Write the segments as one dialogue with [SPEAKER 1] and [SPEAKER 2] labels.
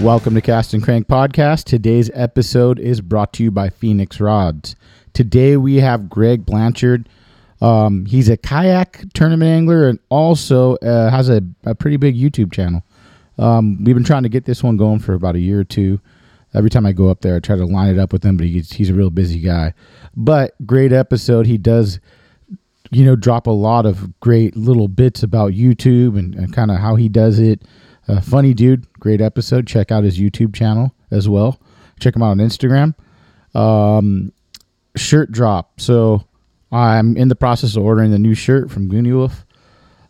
[SPEAKER 1] Welcome to Cast and Crank Podcast. Today's episode is brought to you by Phoenix Rods. Today we have Greg Blanchard. Um, he's a kayak tournament angler and also uh, has a, a pretty big YouTube channel. Um, we've been trying to get this one going for about a year or two. Every time I go up there, I try to line it up with him, but he's, he's a real busy guy. But great episode. He does, you know, drop a lot of great little bits about YouTube and, and kind of how he does it. Uh, funny dude, great episode. Check out his YouTube channel as well. Check him out on Instagram. Um, shirt drop. So I'm in the process of ordering the new shirt from Goonie Wolf.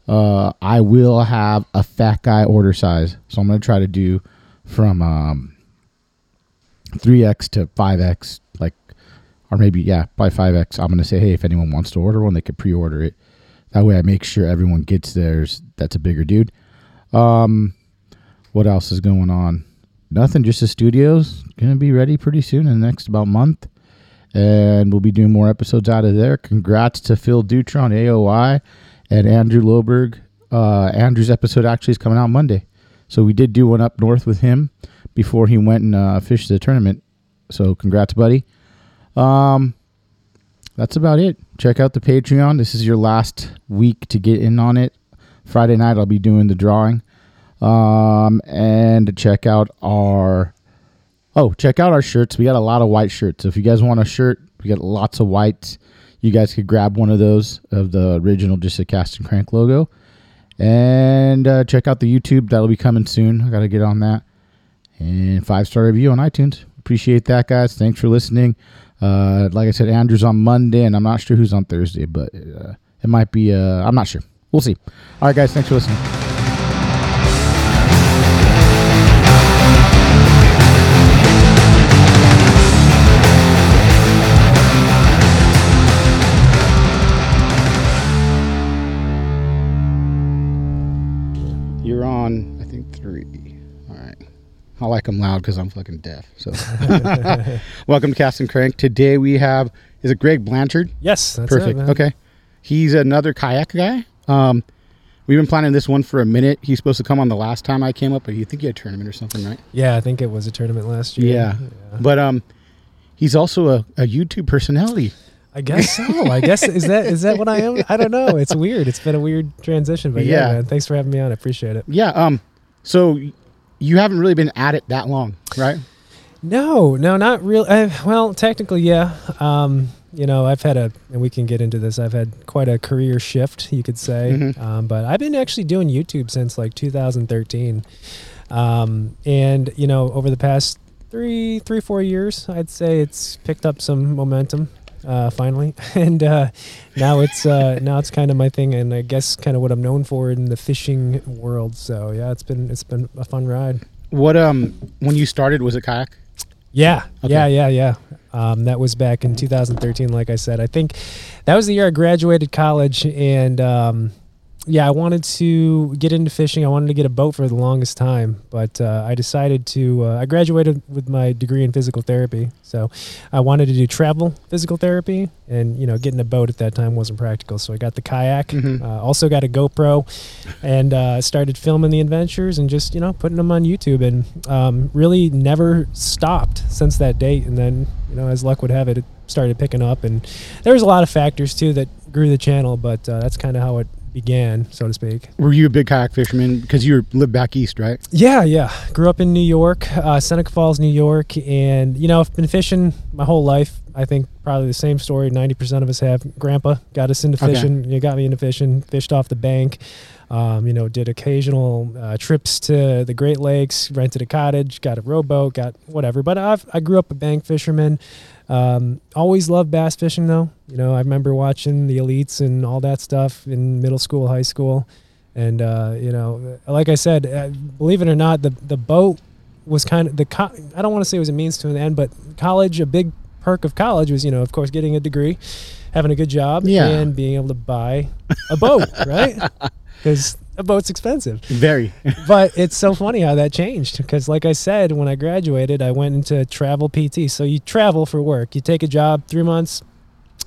[SPEAKER 1] Uh, I will have a fat guy order size, so I'm gonna try to do from um, 3x to 5x, like, or maybe yeah, by 5x. I'm gonna say, hey, if anyone wants to order one, they could pre-order it. That way, I make sure everyone gets theirs. That's a bigger dude. Um, what else is going on? Nothing. Just the studio's gonna be ready pretty soon in the next about month, and we'll be doing more episodes out of there. Congrats to Phil Dutron, AOY, and Andrew Loberg. Uh, Andrew's episode actually is coming out Monday, so we did do one up north with him before he went and uh, fished the tournament. So congrats, buddy. Um, that's about it. Check out the Patreon. This is your last week to get in on it. Friday night, I'll be doing the drawing. Um, and check out our oh, check out our shirts. We got a lot of white shirts. So if you guys want a shirt, we got lots of whites. You guys could grab one of those of the original just a cast and crank logo. And uh, check out the YouTube. That'll be coming soon. I got to get on that. And five star review on iTunes. Appreciate that, guys. Thanks for listening. Uh, like I said, Andrew's on Monday, and I'm not sure who's on Thursday, but uh, it might be. Uh, I'm not sure. We'll see. All right, guys. Thanks for listening. I like them loud because I'm fucking deaf. So, welcome to Cast and Crank. Today we have, is it Greg Blanchard?
[SPEAKER 2] Yes, that's
[SPEAKER 1] Perfect.
[SPEAKER 2] It,
[SPEAKER 1] okay. He's another kayak guy. Um, we've been planning this one for a minute. He's supposed to come on the last time I came up, but you think he had a tournament or something, right?
[SPEAKER 2] Yeah, I think it was a tournament last year.
[SPEAKER 1] Yeah. But um, he's also a, a YouTube personality.
[SPEAKER 2] I guess so. I guess is that is that what I am? I don't know. It's weird. It's been a weird transition, but yeah,
[SPEAKER 1] Yeah.
[SPEAKER 2] man. Thanks for having me on. I appreciate it.
[SPEAKER 1] Yeah. Um. So you haven't really been at it that long, right?
[SPEAKER 2] No, no, not real. Uh, well, technically, yeah. Um, you know, I've had a, and we can get into this. I've had quite a career shift, you could say.
[SPEAKER 1] Mhm.
[SPEAKER 2] Um, but I've been actually doing YouTube since like 2013, um, and you know, over the past three, three, four years, I'd say it's picked up some momentum. Uh, finally, and uh, now it's uh, now it's kind of my thing, and I guess kind of what I'm known for in the fishing world. So yeah, it's been it's been a fun ride.
[SPEAKER 1] What um when you started was it kayak?
[SPEAKER 2] Yeah,
[SPEAKER 1] Okay.
[SPEAKER 2] yeah, yeah, yeah. Um, that was back in 2013. Like I said, I think that was the year I graduated college, and um, yeah, I wanted to get into fishing. I wanted to get a boat for the longest time, but uh, I decided to. Uh, I graduated with my degree in physical therapy, so I wanted to do travel physical therapy, and you know, getting a boat at that time wasn't practical. So I got the kayak.
[SPEAKER 1] Mhm.
[SPEAKER 2] Uh, also got a GoPro, and uh, started filming the adventures and just you know putting them on YouTube, and um, really never stopped since that date. And then you know, as luck would have it, it started picking up, and there was a lot of factors too that grew the channel, but uh, that's kind of how it began, so to speak.
[SPEAKER 1] Were you a big kayak fisherman because you lived back east, right?
[SPEAKER 2] Yeah, yeah. Grew up in New York, uh, Seneca Falls, New York, and you know I've been fishing my whole life. I think probably the same story. Ninety percent of us have. Grandpa got us into
[SPEAKER 1] Okay.
[SPEAKER 2] fishing. You got me into fishing. Fished off the bank. Um, you know, did occasional uh, trips to the Great Lakes. Rented a cottage. Got a rowboat. Got whatever. But I've, I grew up a bank fisherman. Um, always loved bass fishing though. You know, I remember watching the elites and all that stuff in middle school, high school, and uh, you know, like I said, uh, believe it or not, the the boat was kind of the. Co- I don't want to say it was a means to an end, but college, a big perk of college was, you know, of course, getting a degree, having a good job,
[SPEAKER 1] Yeah.
[SPEAKER 2] and being able to buy a boat, right? Because a boat's expensive.
[SPEAKER 1] Very.
[SPEAKER 2] but it's so funny how that changed because like i said when i graduated i went into travel pt so you travel for work. You take a job three months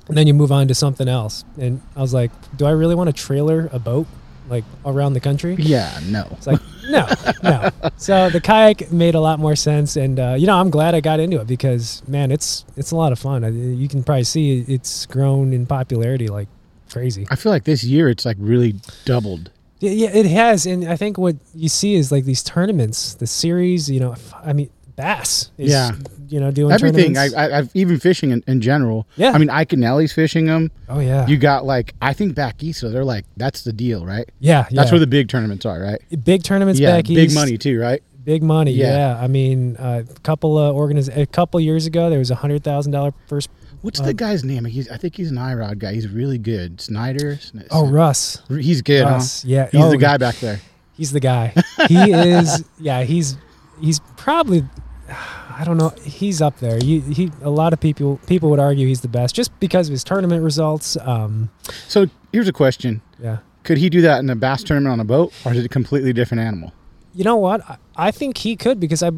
[SPEAKER 2] and then you move on to something else. And i was like do i really want to trailer a boat like around the country?
[SPEAKER 1] Yeah, no.
[SPEAKER 2] it's like no no. So the kayak made a lot more sense and uh, you know i'm glad i got into it because man it's it's a lot of fun. I, you can probably see it's grown in popularity like crazy.
[SPEAKER 1] I feel like this year it's like really doubled.
[SPEAKER 2] Yeah, yeah, it has, and I think what you see is like these tournaments, the series. You know, I mean, bass. Is,
[SPEAKER 1] Yeah.
[SPEAKER 2] you know, doing
[SPEAKER 1] Everything. I. I, I've even fishing in, in general.
[SPEAKER 2] Yeah.
[SPEAKER 1] I mean, Nellie's fishing them.
[SPEAKER 2] oh yeah,
[SPEAKER 1] You got like I think back east, so they're like that's the deal, right?
[SPEAKER 2] yeah, yeah.
[SPEAKER 1] That's where the big tournaments are, right?
[SPEAKER 2] big tournaments
[SPEAKER 1] yeah,
[SPEAKER 2] back
[SPEAKER 1] big
[SPEAKER 2] east.
[SPEAKER 1] money too, right?
[SPEAKER 2] big money.
[SPEAKER 1] Yeah.
[SPEAKER 2] Yeah, I mean, uh, a couple of organiz- a couple years ago, there was a hundred thousand dollar first.
[SPEAKER 1] What's
[SPEAKER 2] Uh,
[SPEAKER 1] the guy's name? He's I think he's an IROD guy. He's really good. Snyder. Sn-
[SPEAKER 2] Oh, Russ.
[SPEAKER 1] he's good.
[SPEAKER 2] Russ.
[SPEAKER 1] Huh?
[SPEAKER 2] Yeah,
[SPEAKER 1] He's
[SPEAKER 2] oh,
[SPEAKER 1] the guy back there.
[SPEAKER 2] He's the guy. He is. Yeah, he's he's probably. I don't know. He's up there. You, he a lot of people people would argue he's the best just because of his tournament results. Um,
[SPEAKER 1] So here's a question:
[SPEAKER 2] yeah.
[SPEAKER 1] Could he do that in a bass tournament on a boat, or is it a completely different animal?
[SPEAKER 2] You know what? I, I think he could because I,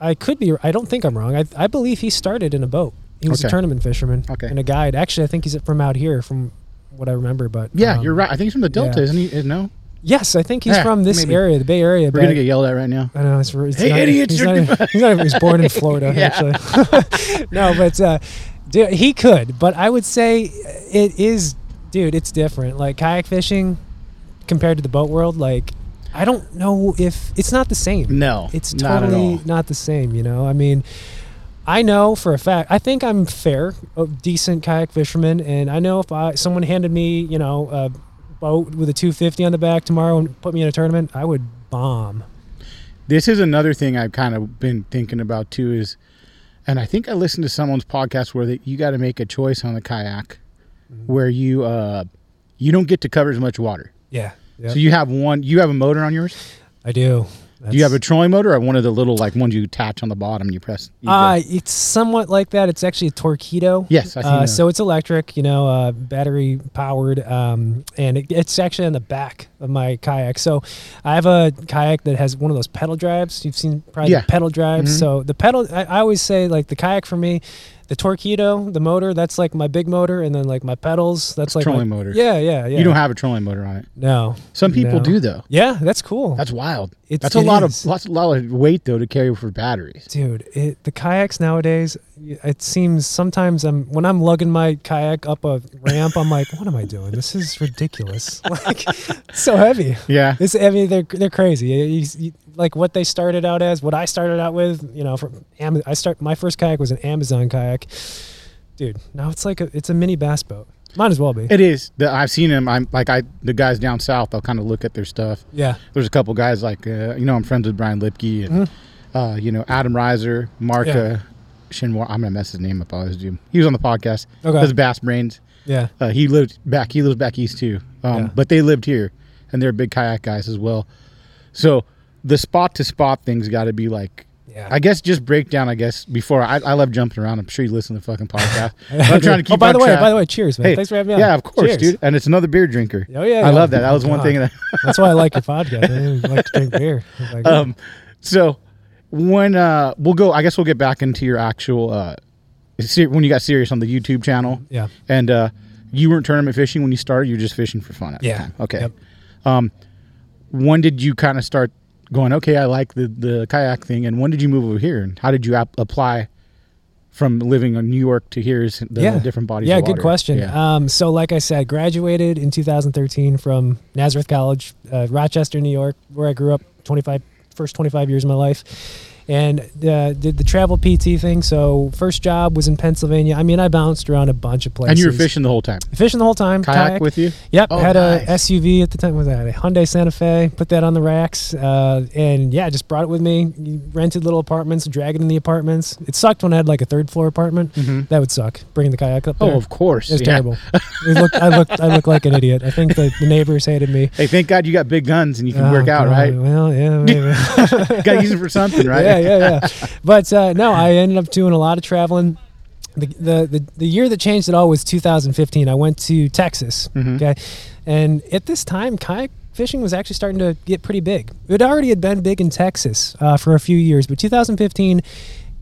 [SPEAKER 2] I could be. I don't think I'm wrong. I, I believe he started in a boat. He was
[SPEAKER 1] Okay.
[SPEAKER 2] a tournament fisherman
[SPEAKER 1] Okay.
[SPEAKER 2] and a guide. Actually, I think he's from out here, from what I remember. But
[SPEAKER 1] Yeah,
[SPEAKER 2] um,
[SPEAKER 1] you're right. I think he's from the Delta,
[SPEAKER 2] yeah.
[SPEAKER 1] isn't he? No,
[SPEAKER 2] Yes, I think he's
[SPEAKER 1] Yeah,
[SPEAKER 2] from this
[SPEAKER 1] maybe.
[SPEAKER 2] area, the Bay Area.
[SPEAKER 1] we're gonna get yelled at right now.
[SPEAKER 2] I know it's, it's
[SPEAKER 1] Hey,
[SPEAKER 2] not,
[SPEAKER 1] idiots,
[SPEAKER 2] He's not, even- he's not even. He was born in Florida, actually. no, but uh, dude, he could. But I would say it is, dude. It's different. Like kayak fishing compared to the boat world. Like I don't know if it's not the same.
[SPEAKER 1] No,
[SPEAKER 2] It's
[SPEAKER 1] not
[SPEAKER 2] totally
[SPEAKER 1] all.
[SPEAKER 2] not, the same. You know, I mean. I know for a fact. I think I'm fair, a decent kayak fisherman, and I know if I someone handed me, you know, a boat with a 250 on the back tomorrow and put me in a tournament, I would bomb.
[SPEAKER 1] This is another thing I've kind of been thinking about too. Is, and I think I listened to someone's podcast where that you got to make a choice on the kayak,
[SPEAKER 2] Mm-hmm.
[SPEAKER 1] where you uh, you don't get to cover as much water.
[SPEAKER 2] Yeah.
[SPEAKER 1] So you have one. You have a motor on yours.
[SPEAKER 2] I do.
[SPEAKER 1] Do you have a trolling motor or one of the little like ones you attach on the bottom and you press? you
[SPEAKER 2] Uh,
[SPEAKER 1] go-
[SPEAKER 2] it's somewhat like that. It's actually a Torqeedo.
[SPEAKER 1] Yes,
[SPEAKER 2] uh. So it's electric, you know, uh, battery powered, um, and it, it's actually on the back of my kayak. So I have a kayak that has one of those pedal drives. You've seen probably
[SPEAKER 1] Yeah.
[SPEAKER 2] the pedal drives.
[SPEAKER 1] Mhm.
[SPEAKER 2] So the pedal, I, I always say like the kayak for me, the Torqeedo, the motor, that's like my big motor, and then like my pedals, that's like my-
[SPEAKER 1] trolling motor.
[SPEAKER 2] Yeah, yeah, yeah.
[SPEAKER 1] You don't have a trolling motor on it.
[SPEAKER 2] no.
[SPEAKER 1] Some people
[SPEAKER 2] No.
[SPEAKER 1] do though.
[SPEAKER 2] Yeah, that's cool.
[SPEAKER 1] That's wild.
[SPEAKER 2] It's-
[SPEAKER 1] That's a
[SPEAKER 2] it
[SPEAKER 1] lot
[SPEAKER 2] is.
[SPEAKER 1] of lots, a lot of weight though to carry for batteries.
[SPEAKER 2] dude it, the kayaks nowadays it seems sometimes i'm when i'm lugging my kayak up a ramp i'm like what am i doing this is ridiculous like so heavy
[SPEAKER 1] Yeah.
[SPEAKER 2] it's i mean they're they're crazy you- you- like what they started out as what i started out with you know from Am- i start my first kayak was an amazon kayak dude now it's like a it's a mini bass boat might as well be
[SPEAKER 1] It is. The, I've seen them. I'm like I the guys down south. I'll kind of look at their stuff.
[SPEAKER 2] yeah
[SPEAKER 1] There's a couple guys like uh, you know I'm friends with Brian Lipke and uh, you know Adam Reiser, Mark
[SPEAKER 2] Mm-hmm. Yeah.
[SPEAKER 1] Shinwar. I'm gonna mess his name up. I always do. He was on the podcast.
[SPEAKER 2] Okay.
[SPEAKER 1] Does Bass Brains.
[SPEAKER 2] yeah
[SPEAKER 1] Uh, he lived back. He lives back east too. Um,
[SPEAKER 2] Yeah.
[SPEAKER 1] But they lived here, and they're big kayak guys as well. So the spot to spot thing's got to be like.
[SPEAKER 2] yeah
[SPEAKER 1] I guess just break down. I guess before I, I love jumping around. I'm sure you listen to the fucking podcast. I'm trying to keep.
[SPEAKER 2] oh by the way
[SPEAKER 1] track.
[SPEAKER 2] by the way cheers man
[SPEAKER 1] Hey,
[SPEAKER 2] thanks for having me on
[SPEAKER 1] Yeah, of course,
[SPEAKER 2] Cheers.
[SPEAKER 1] dude. And it's another beer drinker.
[SPEAKER 2] Oh, yeah,
[SPEAKER 1] I
[SPEAKER 2] yeah.
[SPEAKER 1] love that. That was one
[SPEAKER 2] God.
[SPEAKER 1] thing that.
[SPEAKER 2] that's why i like your podcast i like to drink beer like,
[SPEAKER 1] Um, so when uh, we'll go, I guess we'll get back into your actual uh, when you got serious on the YouTube channel.
[SPEAKER 2] Yeah.
[SPEAKER 1] And uh, you weren't tournament fishing when you started. You were just fishing for fun. At
[SPEAKER 2] Yeah.
[SPEAKER 1] Okay.
[SPEAKER 2] Yep.
[SPEAKER 1] Um, when did you kind of start going? Okay, I like the the kayak thing. And when did you move over here? And how did you ap- apply from living in New York to here is the
[SPEAKER 2] Yeah.
[SPEAKER 1] different bodies.
[SPEAKER 2] Yeah, good question.
[SPEAKER 1] Yeah.
[SPEAKER 2] Um, so, like I said, graduated in 2013 from Nazareth College, uh, Rochester, New York, where I grew up 25 first 25 years of my life, and uh, did the travel PT thing. So, first job was in Pennsylvania. I mean, I bounced around a bunch of places.
[SPEAKER 1] and you were fishing the whole time.
[SPEAKER 2] fishing the whole time.
[SPEAKER 1] Kayak, with you?
[SPEAKER 2] Yep,
[SPEAKER 1] Oh,
[SPEAKER 2] had
[SPEAKER 1] nice.
[SPEAKER 2] a SUV at the time. Was that a Hyundai Santa Fe? Put that on the racks, uh, and yeah, just brought it with me. Rented little apartments, drag it in the apartments. It sucked when I had like a third floor apartment. That would suck. Bringing the kayak up
[SPEAKER 1] Mm-hmm. Oh, of course.
[SPEAKER 2] It was
[SPEAKER 1] yeah.
[SPEAKER 2] terrible. It looked, I looked, I looked like an idiot. I think the, the neighbors hated me.
[SPEAKER 1] Hey, thank God you got big guns and you can
[SPEAKER 2] Oh,
[SPEAKER 1] work out,
[SPEAKER 2] God.
[SPEAKER 1] right?
[SPEAKER 2] Well, yeah, maybe.
[SPEAKER 1] got to use it for something, right?
[SPEAKER 2] yeah, yeah, yeah. Yeah. But uh, no, I ended up doing a lot of traveling. The, the the the year that changed it all was 2015. I went to Texas.
[SPEAKER 1] Mhm.
[SPEAKER 2] Okay, and at this time, kayak fishing was actually starting to get pretty big. It already had been big in Texas uh, for a few years, but 2015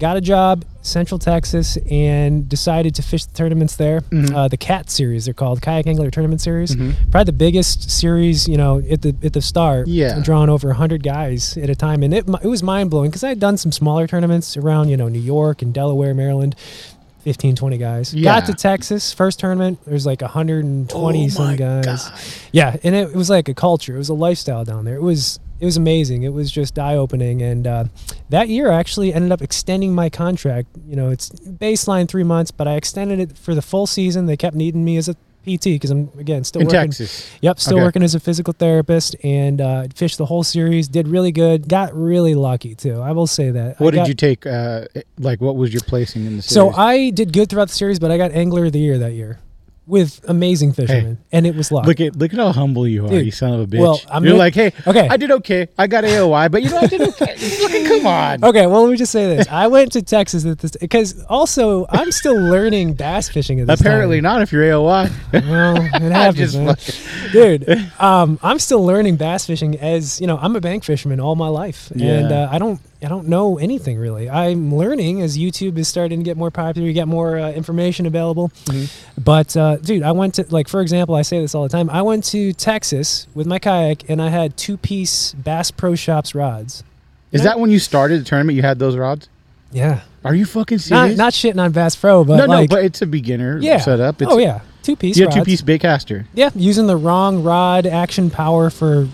[SPEAKER 2] got a job central texas and decided to fish the tournaments there
[SPEAKER 1] Mhm.
[SPEAKER 2] uh, the cat series they're called kayak angler tournament series
[SPEAKER 1] Mhm.
[SPEAKER 2] probably the biggest series you know at the at the start
[SPEAKER 1] Yeah.
[SPEAKER 2] drawing over 100 guys at a time and it, it was mind-blowing because i had done some smaller tournaments around you know new york and delaware maryland 15 20 guys
[SPEAKER 1] Yeah.
[SPEAKER 2] got to texas first tournament there's like 120
[SPEAKER 1] Oh
[SPEAKER 2] some guys
[SPEAKER 1] God.
[SPEAKER 2] yeah and it, it was like a culture it was a lifestyle down there it was it was amazing it was just eye-opening and uh, that year i actually ended up extending my contract you know it's baseline three months but i extended it for the full season they kept needing me as a pt because i'm again still
[SPEAKER 1] In
[SPEAKER 2] working
[SPEAKER 1] Texas.
[SPEAKER 2] Yep, still
[SPEAKER 1] Okay.
[SPEAKER 2] working as a physical therapist and uh, fished the whole series. Did really good. Got really lucky too. I will say that.
[SPEAKER 1] What did you take? Uh, like, what was your placing in the series?
[SPEAKER 2] So I did good throughout the series, but I got Angler of the Year that year with amazing fishermen, and it was luck.
[SPEAKER 1] Look at look at how humble you are,
[SPEAKER 2] Dude,
[SPEAKER 1] you son of a bitch.
[SPEAKER 2] well, I'm
[SPEAKER 1] You're
[SPEAKER 2] gonna-
[SPEAKER 1] like, hey,
[SPEAKER 2] okay.
[SPEAKER 1] I did okay. I got AOY, but you know I did okay. Fucking come on.
[SPEAKER 2] Okay, well let me just say this: I went to Texas at this because also I'm still learning bass fishing at this time.
[SPEAKER 1] Apparently
[SPEAKER 2] time.
[SPEAKER 1] not if you're AOY.
[SPEAKER 2] Well, it happens, dude. Um, I'm still learning bass fishing as you know. I'm a bank fisherman all my life, and uh, I don't, I don't know anything really. I'm learning as YouTube is starting to get more popular. You get more uh, information available.
[SPEAKER 1] Mm-hmm.
[SPEAKER 2] But uh, dude, I went to like for example, I say this all the time. I went to Texas with my kayak, and I had two piece Bass Pro Shops rods.
[SPEAKER 1] Is that when you started the tournament? You had those rods?
[SPEAKER 2] Yeah,
[SPEAKER 1] Are you fucking
[SPEAKER 2] not
[SPEAKER 1] serious?
[SPEAKER 2] not shitting on Bass Pro, but
[SPEAKER 1] no, no, but it's a beginner
[SPEAKER 2] yeah,
[SPEAKER 1] setup. It's,
[SPEAKER 2] oh yeah, two piece.
[SPEAKER 1] You had two piece baitcaster.
[SPEAKER 2] Yeah, using the wrong rod action power for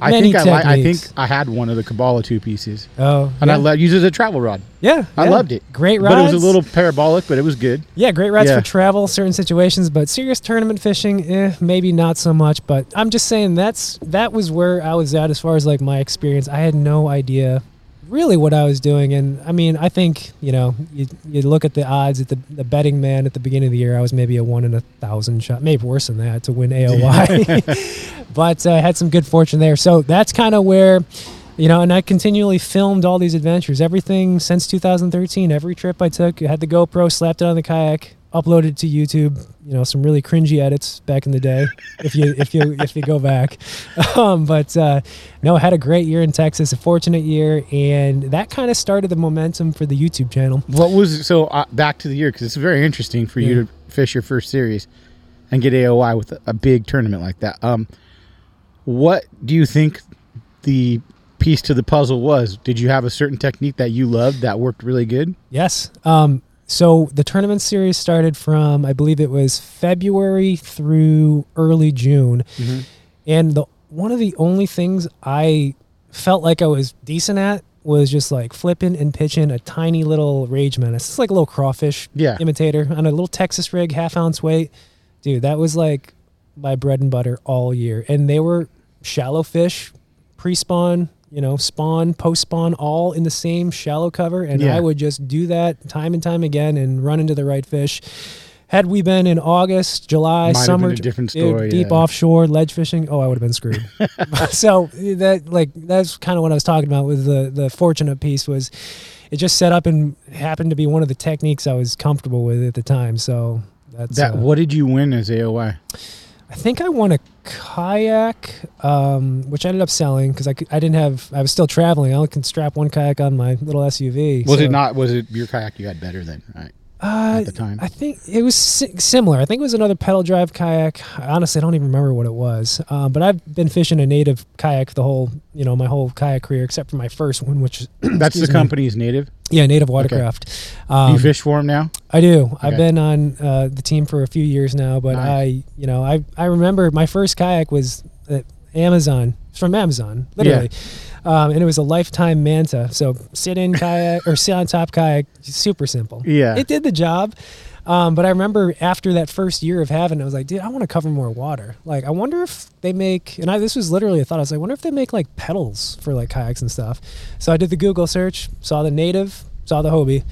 [SPEAKER 1] I think I, li- I think I had one of the Cabela's two pieces,
[SPEAKER 2] Oh,
[SPEAKER 1] and
[SPEAKER 2] yeah.
[SPEAKER 1] I let use it as a travel rod.
[SPEAKER 2] Yeah,
[SPEAKER 1] I
[SPEAKER 2] yeah.
[SPEAKER 1] loved it.
[SPEAKER 2] Great rods.
[SPEAKER 1] But it was a little parabolic, but it was good.
[SPEAKER 2] Yeah, great rods
[SPEAKER 1] Yeah.
[SPEAKER 2] for travel, certain situations, but serious tournament fishing, eh, maybe not so much. But I'm just saying that's that was where I was at as far as like my experience. I had no idea really what I was doing, and I mean, I think you know, you, you look at the odds at the, the betting man at the beginning of the year, I was maybe a one in a thousand shot, maybe worse than that to win AOY, but I uh, had some good fortune there. So that's kind of where you know, and I continually filmed all these adventures. Everything since 2013, every trip I took, I had the GoPro, slapped it on the kayak, uploaded it to YouTube. You know, some really cringy edits back in the day, if you if you if you go back. Um, but uh, no, I had a great year in Texas, a fortunate year, and that kind of started the momentum for the YouTube channel.
[SPEAKER 1] What was so uh, back to the year because it's very interesting for you
[SPEAKER 2] Yeah.
[SPEAKER 1] to fish your first series and get AOY with a, a big tournament like that. Um, what do you think the piece to the puzzle was? Did you have a certain technique that you loved that worked really good?
[SPEAKER 2] Yes. Um, so the tournament series started from, I believe it was February through early June. And the one of the only things I felt like I was decent at was just like flipping and pitching a tiny little rage menace. It's like a little crawfish
[SPEAKER 1] Yeah.
[SPEAKER 2] imitator on a little Texas rig, half ounce weight. Dude, that was like my bread and butter all year. And they were shallow fish, pre spawn, you know, spawn, post spawn, all in the same shallow cover. And
[SPEAKER 1] Yeah.
[SPEAKER 2] I would just do that time and time again and run into the right fish. Had we been in August, July,
[SPEAKER 1] Might
[SPEAKER 2] summer,
[SPEAKER 1] a different story,
[SPEAKER 2] deep
[SPEAKER 1] yeah.
[SPEAKER 2] offshore ledge fishing, oh, I would have been screwed. so that like that's kind of what I was talking about with the the fortunate piece was it just set up and happened to be one of the techniques I was comfortable with at the time. So that's
[SPEAKER 1] That
[SPEAKER 2] uh,
[SPEAKER 1] what did you win as AOY?
[SPEAKER 2] I think I won a kayak, um, which I ended up selling because I, I didn't have I was still traveling. I only can strap one kayak on my little SUV.
[SPEAKER 1] Was
[SPEAKER 2] so-
[SPEAKER 1] it not? Was it your kayak you had better than? Right.
[SPEAKER 2] Uh,
[SPEAKER 1] at the time?
[SPEAKER 2] I think it was si- similar. I think it was another pedal drive kayak. I honestly I don't even remember what it was. Um, but I've been fishing a native kayak the whole, you know, my whole kayak career except for my first one, which
[SPEAKER 1] That's the
[SPEAKER 2] excuse me.
[SPEAKER 1] company's native.
[SPEAKER 2] yeah, native watercraft.
[SPEAKER 1] Do
[SPEAKER 2] Um,
[SPEAKER 1] you fish for them now?
[SPEAKER 2] I do. I've been on uh, the team for a few years now, but
[SPEAKER 1] Nice.
[SPEAKER 2] I, you know, I I remember my first kayak was at Amazon. It's from Amazon, literally, um, and it was a lifetime manta. So sit in kayak or sit on top kayak, super simple.
[SPEAKER 1] Yeah.
[SPEAKER 2] it did the job. Um, but I remember after that first year of having, it, I was like, dude, I want to cover more water. Like, I wonder if they make, and I, this was literally a thought. I was like, I wonder if they make like pedals for like kayaks and stuff. So I did the Google search, saw the native, saw the Hobie,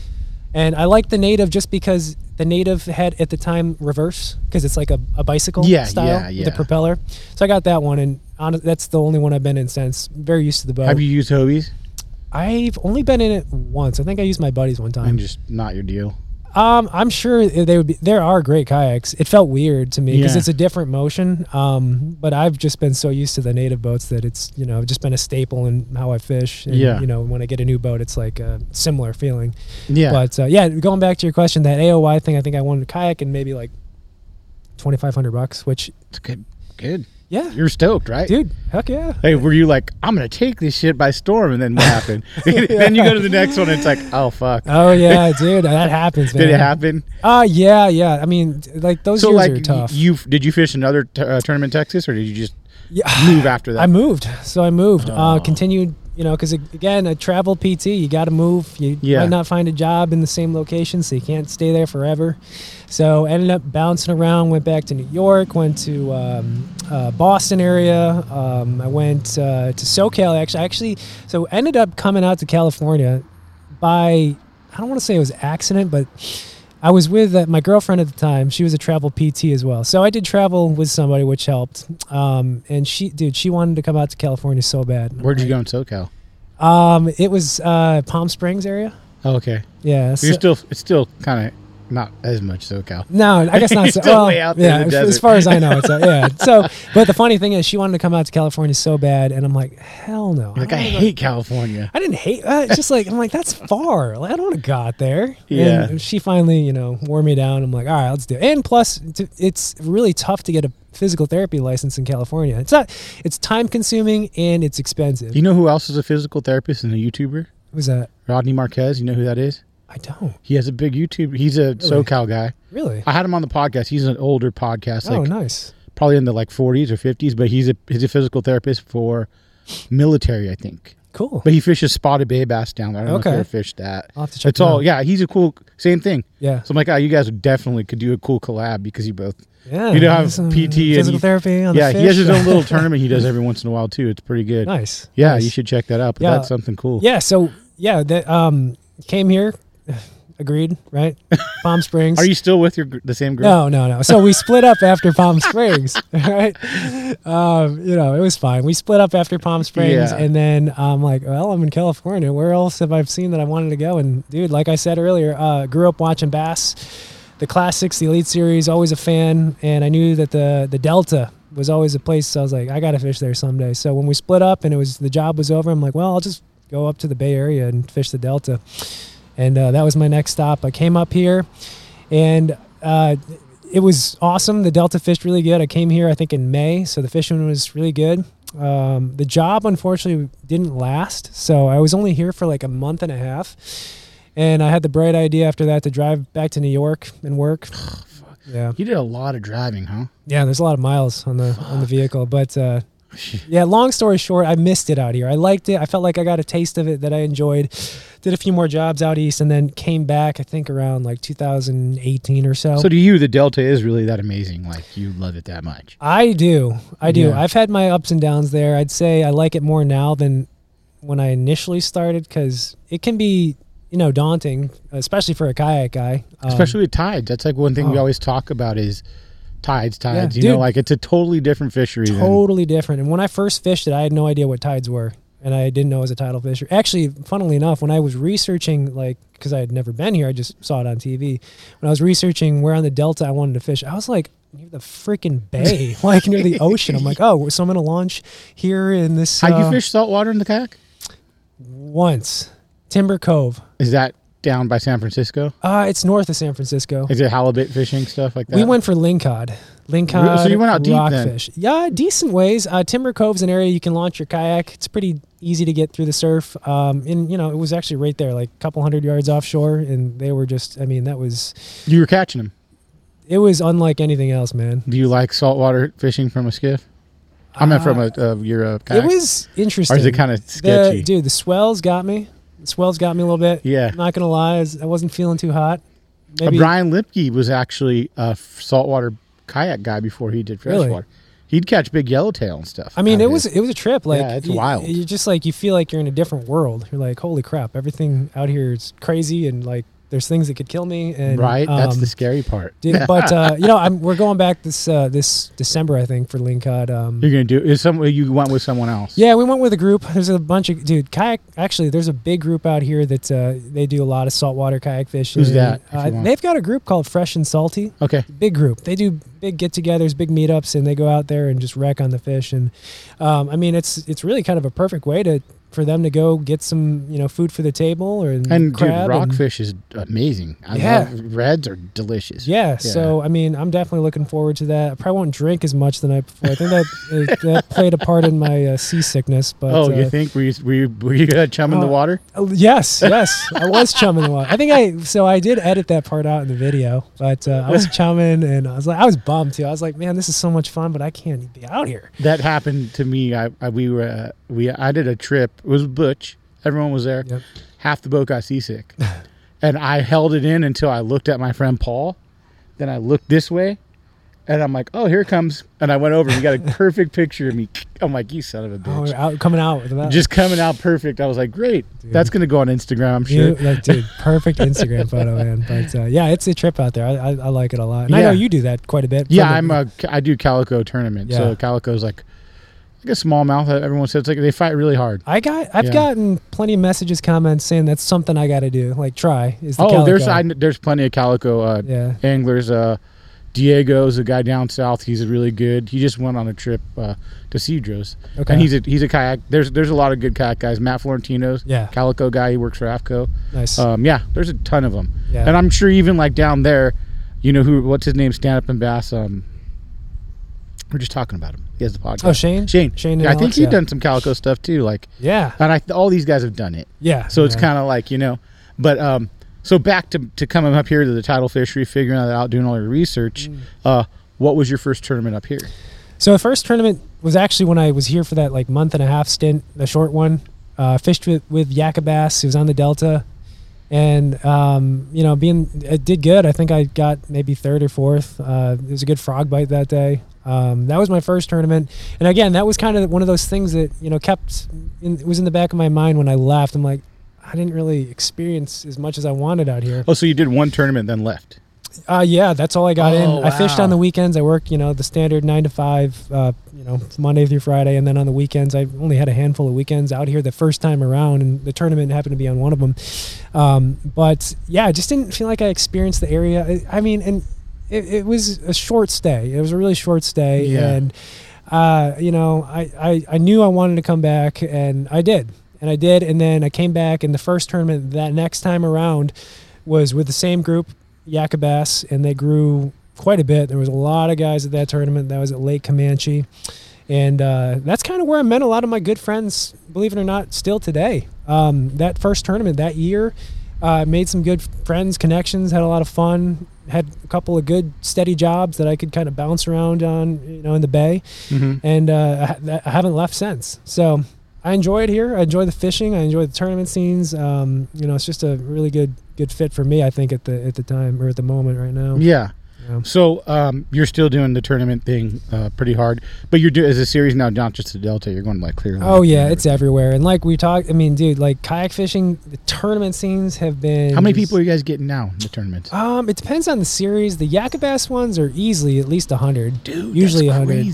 [SPEAKER 2] and I liked the native just because the native had at the time reverse because it's like a, a bicycle
[SPEAKER 1] Yeah,
[SPEAKER 2] style
[SPEAKER 1] yeah,
[SPEAKER 2] with
[SPEAKER 1] yeah.
[SPEAKER 2] the propeller. So I got that one, and that's the only one I've been in since. Very used to the boat.
[SPEAKER 1] Have you used Hobies?
[SPEAKER 2] I've only been in it once. I think I used my buddies one time.
[SPEAKER 1] And just not your deal.
[SPEAKER 2] Um, I'm sure they would be. There are great kayaks. It felt weird to me because
[SPEAKER 1] Yeah.
[SPEAKER 2] it's a different motion. Um, but I've just been so used to the native boats that it's you know just been a staple in how I fish. And,
[SPEAKER 1] Yeah.
[SPEAKER 2] You know, when I get a new boat, it's like a similar feeling.
[SPEAKER 1] Yeah.
[SPEAKER 2] But uh, yeah, going back to your question, that AOY thing, I think I wanted a kayak and maybe like twenty five hundred bucks. Which
[SPEAKER 1] it's good. Good.
[SPEAKER 2] Yeah,
[SPEAKER 1] You're stoked, right?
[SPEAKER 2] dude, heck yeah.
[SPEAKER 1] Hey, were you like, I'm gonna take this shit by storm, and then what happened? then you go to the next one, and it's like, oh fuck,
[SPEAKER 2] Oh yeah, dude, that happens, man.
[SPEAKER 1] did it happen?
[SPEAKER 2] Uh yeah, yeah. I mean, like those
[SPEAKER 1] So
[SPEAKER 2] years
[SPEAKER 1] like,
[SPEAKER 2] are tough.
[SPEAKER 1] you did you fish another t- uh, tournament in Texas, or did you just
[SPEAKER 2] yeah.
[SPEAKER 1] move after that?
[SPEAKER 2] I moved. So I moved.
[SPEAKER 1] Oh.
[SPEAKER 2] Uh, continued, you know, because again, a travel PT, you got to move. You
[SPEAKER 1] Yeah.
[SPEAKER 2] might not find a job in the same location, so you can't stay there forever. So ended up bouncing around. Went back to New York. Went to um, uh, Boston area. Um, I went uh, to SoCal. Actually, actually, so ended up coming out to California by I don't want to say it was accident, but I was with uh, my girlfriend at the time. She was a travel PT as well, so I did travel with somebody, which helped. Um, and she, dude, she wanted to come out to California so bad.
[SPEAKER 1] Where'd you go in SoCal?
[SPEAKER 2] Um, it was uh, Palm Springs area.
[SPEAKER 1] Oh, okay.
[SPEAKER 2] Yeah,
[SPEAKER 1] You're still it's still kind of not as much SoCal.
[SPEAKER 2] No, I guess not. So, well,
[SPEAKER 1] out there
[SPEAKER 2] yeah, as- far as I know, it's uh, yeah. So, but the funny thing is, she wanted to come out to California so bad, and I'm like, hell no.
[SPEAKER 1] Like, I
[SPEAKER 2] don't wanna go-
[SPEAKER 1] hate California.
[SPEAKER 2] I didn't hate. Uh, it's just like I'm like that's far. Like, I don't want to go out there.
[SPEAKER 1] Yeah.
[SPEAKER 2] And she finally, you know, wore me down. I'm like, all right, let's do it. And plus, it's really tough to get a physical therapy license in California. It's not. It's time consuming and it's expensive.
[SPEAKER 1] You know who else is a physical therapist and a YouTuber?
[SPEAKER 2] Who's that?
[SPEAKER 1] Rodney Marquez. You know who that is?
[SPEAKER 2] I don't
[SPEAKER 1] He has a big YouTube. He's a SoCal guy.
[SPEAKER 2] really.
[SPEAKER 1] I had him on the podcast. He's an older podcast,
[SPEAKER 2] oh,
[SPEAKER 1] like
[SPEAKER 2] nice.
[SPEAKER 1] probably in the like 40s or 50s, but he's a he's a physical therapist for military, I think.
[SPEAKER 2] Cool.
[SPEAKER 1] But he fishes spotted bay bass down there. I don't know
[SPEAKER 2] Okay.
[SPEAKER 1] if you ever fished that.
[SPEAKER 2] I'll have to check
[SPEAKER 1] It's all
[SPEAKER 2] out.
[SPEAKER 1] yeah. He's a cool same thing.
[SPEAKER 2] Yeah.
[SPEAKER 1] So I'm like, oh, you guys definitely could do a cool collab because you both.
[SPEAKER 2] Yeah.
[SPEAKER 1] You know, have PT and
[SPEAKER 2] physical
[SPEAKER 1] you-
[SPEAKER 2] therapy on
[SPEAKER 1] yeah,
[SPEAKER 2] the
[SPEAKER 1] he has his own little tournament he does every once in a while too. It's pretty good.
[SPEAKER 2] nice.
[SPEAKER 1] Yeah,
[SPEAKER 2] nice.
[SPEAKER 1] you should check that out. But
[SPEAKER 2] Yeah.
[SPEAKER 1] that's something cool.
[SPEAKER 2] Yeah. So yeah, that um came here. Agreed. Right. Palm Springs.
[SPEAKER 1] Are you still with your the same group?
[SPEAKER 2] No, no, no. So we split up after Palm Springs, right? Um, you know, it was fine. We split up after Palm Springs,
[SPEAKER 1] Yeah.
[SPEAKER 2] and then I'm like, well, I'm in California. Where else have I seen that I wanted to go? And dude, like I said earlier, uh, grew up watching bass, the classics, the Elite Series. Always a fan, and I knew that the the Delta was always a place. So I was like, I got to fish there someday. So when we split up and it was the job was over, I'm like, well, I'll just go up to the Bay Area and fish the Delta. And uh, that was my next stop. I came up here, and uh, it was awesome. The Delta fished really good. I came here, I think, in May, so the fishing was really good. Um, the job, unfortunately, didn't last, so I was only here for like a month and a half. And I had the bright idea after that to drive back to New York and work. Yeah,
[SPEAKER 1] You did a lot of driving, huh?
[SPEAKER 2] yeah. There's a lot of miles on the on the vehicle, but uh, yeah. Long story short, I missed it out here. I liked it. I felt like I got a taste of it that I enjoyed. Did a few more jobs out east, and then came back. I think around like 2018 or so.
[SPEAKER 1] So to you, the Delta is really that amazing? Like you love it that much?
[SPEAKER 2] I do. I do.
[SPEAKER 1] Yeah.
[SPEAKER 2] I've had my ups and downs there. I'd say I like it more now than when I initially started because it can be, you know, daunting, especially for a kayak guy. Um,
[SPEAKER 1] Especially with tides. That's like one thing we
[SPEAKER 2] oh.
[SPEAKER 1] always talk about is tides, tides.
[SPEAKER 2] Yeah,
[SPEAKER 1] you know, like it's a totally different fishery. than-
[SPEAKER 2] totally different. And when I first fished it, I had no idea what tides were, and I didn't know it was a tidal fisher. Actually, funnily enough, when I was researching, like, because I had never been here, I just saw it on TV. When I was researching where on the delta I wanted to fish, I was like near the freaking bay, like near the ocean. I'm like, oh, so I'm gonna launch here in this.
[SPEAKER 1] How
[SPEAKER 2] uh,
[SPEAKER 1] you fish saltwater in the kayak?
[SPEAKER 2] once? Timber Cove.
[SPEAKER 1] Is that down by San Francisco?
[SPEAKER 2] Uh, it's north of San Francisco.
[SPEAKER 1] Is it halibut fishing stuff like that?
[SPEAKER 2] We went for lingcod. Lingcod.
[SPEAKER 1] So you went out deep then?
[SPEAKER 2] Yeah, decent ways. Uh, Timber Cove's an area you can launch your kayak. It's pretty easy to get through the surf. Um, and you know, it was actually right there, like a couple hundred yards offshore, and they were just. I mean, that was.
[SPEAKER 1] You were catching them.
[SPEAKER 2] It was unlike anything else, man.
[SPEAKER 1] Do you like saltwater fishing from a skiff? I meant from a uh, your uh, kayak.
[SPEAKER 2] It was interesting.
[SPEAKER 1] Or is it kind of
[SPEAKER 2] The-
[SPEAKER 1] sketchy?
[SPEAKER 2] dude, the swells got me. Swells got me a little bit.
[SPEAKER 1] Yeah.
[SPEAKER 2] I'm Not gonna lie, I was- I wasn't feeling too hot.
[SPEAKER 1] Uh,
[SPEAKER 2] Maybe
[SPEAKER 1] Brian Lipke was actually a saltwater kayak guy before he did
[SPEAKER 2] Really?
[SPEAKER 1] freshwater. He'd catch big yellowtail and stuff.
[SPEAKER 2] I mean, it was it was a trip. Like,
[SPEAKER 1] Yeah, it's
[SPEAKER 2] you,
[SPEAKER 1] wild.
[SPEAKER 2] You just like you feel like you're in a different world. You're like, holy crap, everything out here is crazy, and like there's things that could kill me. And
[SPEAKER 1] right. That's
[SPEAKER 2] um,
[SPEAKER 1] the scary part.
[SPEAKER 2] dude, but uh, you know, I'm, we're going back this uh, this December, I think, for Lingcod. Um,
[SPEAKER 1] You're gonna do is some you went with someone else.
[SPEAKER 2] yeah, we went with a group. There's a bunch of dude kayak. Actually, there's a big group out here that uh, they do a lot of saltwater kayak fishing.
[SPEAKER 1] Who's that,
[SPEAKER 2] Uh, they've got a group called Fresh and Salty.
[SPEAKER 1] Okay.
[SPEAKER 2] big group. They do big get-togethers, big meetups, and they go out there and just wreck on the fish. And um, I mean, it's it's really kind of a perfect way to for them to go get some you know food for the table or
[SPEAKER 1] And dude,
[SPEAKER 2] crab and-
[SPEAKER 1] rockfish is amazing. I
[SPEAKER 2] Yeah.
[SPEAKER 1] love reds are delicious.
[SPEAKER 2] yeah, so I mean, I'm definitely looking forward to that. I probably won't drink as much the night before. I think that that played a part in my uh, seasickness. But
[SPEAKER 1] oh,
[SPEAKER 2] uh,
[SPEAKER 1] you think were you, were you, were you uh, chum the
[SPEAKER 2] uh,
[SPEAKER 1] water?
[SPEAKER 2] Oh, yes, yes, I was chumming the water. I think I so I did edit that part out in the video, but uh, I was chumming and I was like I was bummed too. I was like, man, this is so much fun, but I can't be out here.
[SPEAKER 1] That happened to me. I, I we were uh, we I did a trip. It was Butch. Everyone was there.
[SPEAKER 2] Yep.
[SPEAKER 1] Half the boat got seasick, and I held it in until I looked at my friend Paul. Then I looked this way, and I'm like, "Oh, here it comes!" And I went over. and We got a perfect picture of me. I'm like, "You son of a
[SPEAKER 2] Oh,
[SPEAKER 1] bitch!"
[SPEAKER 2] we're out coming out.
[SPEAKER 1] Just coming out perfect. I was like, "Great, that's gonna go on Instagram, I'm sure."
[SPEAKER 2] You, like, dude, perfect Instagram photo, man. But uh, yeah, it's a trip out there. I, I, I like it a lot, and I know you do that quite a bit.
[SPEAKER 1] Yeah, I'm a I do calico tournament.
[SPEAKER 2] Yeah.
[SPEAKER 1] So calico's like like a smallmouth. Everyone says like they fight really hard.
[SPEAKER 2] I got. I've
[SPEAKER 1] Yeah.
[SPEAKER 2] gotten plenty of messages, comments saying that's something I got to do. Like, try is the
[SPEAKER 1] Oh, there's. I, there's plenty of calico uh,
[SPEAKER 2] yeah.
[SPEAKER 1] anglers. Uh, Diego's a guy down south. He's really good. He just went on a trip uh, to Cedros,
[SPEAKER 2] Okay.
[SPEAKER 1] and he's a he's a kayak. There's there's a lot of good kayak guys. Matt Florentino's
[SPEAKER 2] Yeah.
[SPEAKER 1] calico guy. He works for AFTCO.
[SPEAKER 2] Nice.
[SPEAKER 1] Um, yeah, there's a ton of them,
[SPEAKER 2] Yeah.
[SPEAKER 1] and I'm sure even like down there, you know who? What's his name? Stand up and Bass. Um, we're just talking about him. He has the podcast.
[SPEAKER 2] oh, Shane.
[SPEAKER 1] Shane.
[SPEAKER 2] Shane.
[SPEAKER 1] I think
[SPEAKER 2] Alex,
[SPEAKER 1] he's
[SPEAKER 2] yeah.
[SPEAKER 1] done some calico stuff too. Like,
[SPEAKER 2] Yeah.
[SPEAKER 1] and I all these guys have done it.
[SPEAKER 2] Yeah.
[SPEAKER 1] So it's
[SPEAKER 2] yeah.
[SPEAKER 1] kind of like you know, but um, so back to to coming up here to the title fishery, figuring that out, doing all your research.
[SPEAKER 2] Mm.
[SPEAKER 1] Uh, what was your first tournament up here?
[SPEAKER 2] So the first tournament was actually when I was here for that like month and a half stint, the short one. Uh, fished with with Yakabass. It was on the Delta, and um, you know, being it did good. I think I got maybe third or fourth. Uh, it was a good frog bite that day. Um, that was my first tournament, and again, that was kind of one of those things that you know kept in, it was in the back of my mind when I left. I'm like, I didn't really experience as much as I wanted out here.
[SPEAKER 1] Oh, so you did one tournament, then left.
[SPEAKER 2] Uh, yeah, that's all I got
[SPEAKER 1] Oh,
[SPEAKER 2] in. I fished on the weekends. I work, you know, the standard nine to five, uh, you know, Monday through Friday, and then on the weekends, I only had a handful of weekends out here the first time around, and the tournament happened to be on one of them. Um, but yeah, I just didn't feel like I experienced the area. I, I mean, and it, it was a short stay. It was a really short stay,
[SPEAKER 1] Yeah.
[SPEAKER 2] and uh, you know, I, I I knew I wanted to come back, and I did, and I did, and then I came back, and the first tournament that next time around was with the same group, Yakabass, and they grew quite a bit. There was a lot of guys at that tournament. That was at Lake Camanche. And uh, that's kind of where I met a lot of my good friends, believe it or not, still today. Um, that first tournament that year, uh, made some good friends, connections, had a lot of fun, had a couple of good, steady jobs that I could kind of bounce around on, you know, in the bay.
[SPEAKER 1] Mm-hmm.
[SPEAKER 2] And uh, I, I haven't left since. So I enjoy it here. I enjoy the fishing. I enjoy the tournament scenes. Um, you know, it's just a really good good fit for me. I think at the at the time or at the moment right now.
[SPEAKER 1] Yeah.
[SPEAKER 2] Yeah.
[SPEAKER 1] So um, you're still doing the tournament thing uh, pretty hard, but you're doing as a series now, not just the Delta. You're going like clear.
[SPEAKER 2] Oh yeah, it's everywhere. And like we talked, I mean, dude, like kayak fishing, the tournament scenes have been.
[SPEAKER 1] How many people are you guys getting now in the tournaments?
[SPEAKER 2] Um, it depends on the series. The Yakabass ones are easily at least hundred.
[SPEAKER 1] Dude,
[SPEAKER 2] usually 100.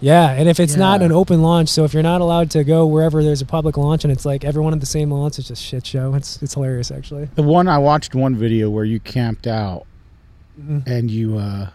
[SPEAKER 2] Yeah, and if it's not an open launch, so if you're not allowed to go wherever there's a public launch and it's like everyone at the same launch, it's just shit show. It's it's hilarious actually.
[SPEAKER 1] The one I watched one video where you camped out
[SPEAKER 2] Mhm.
[SPEAKER 1] and you uh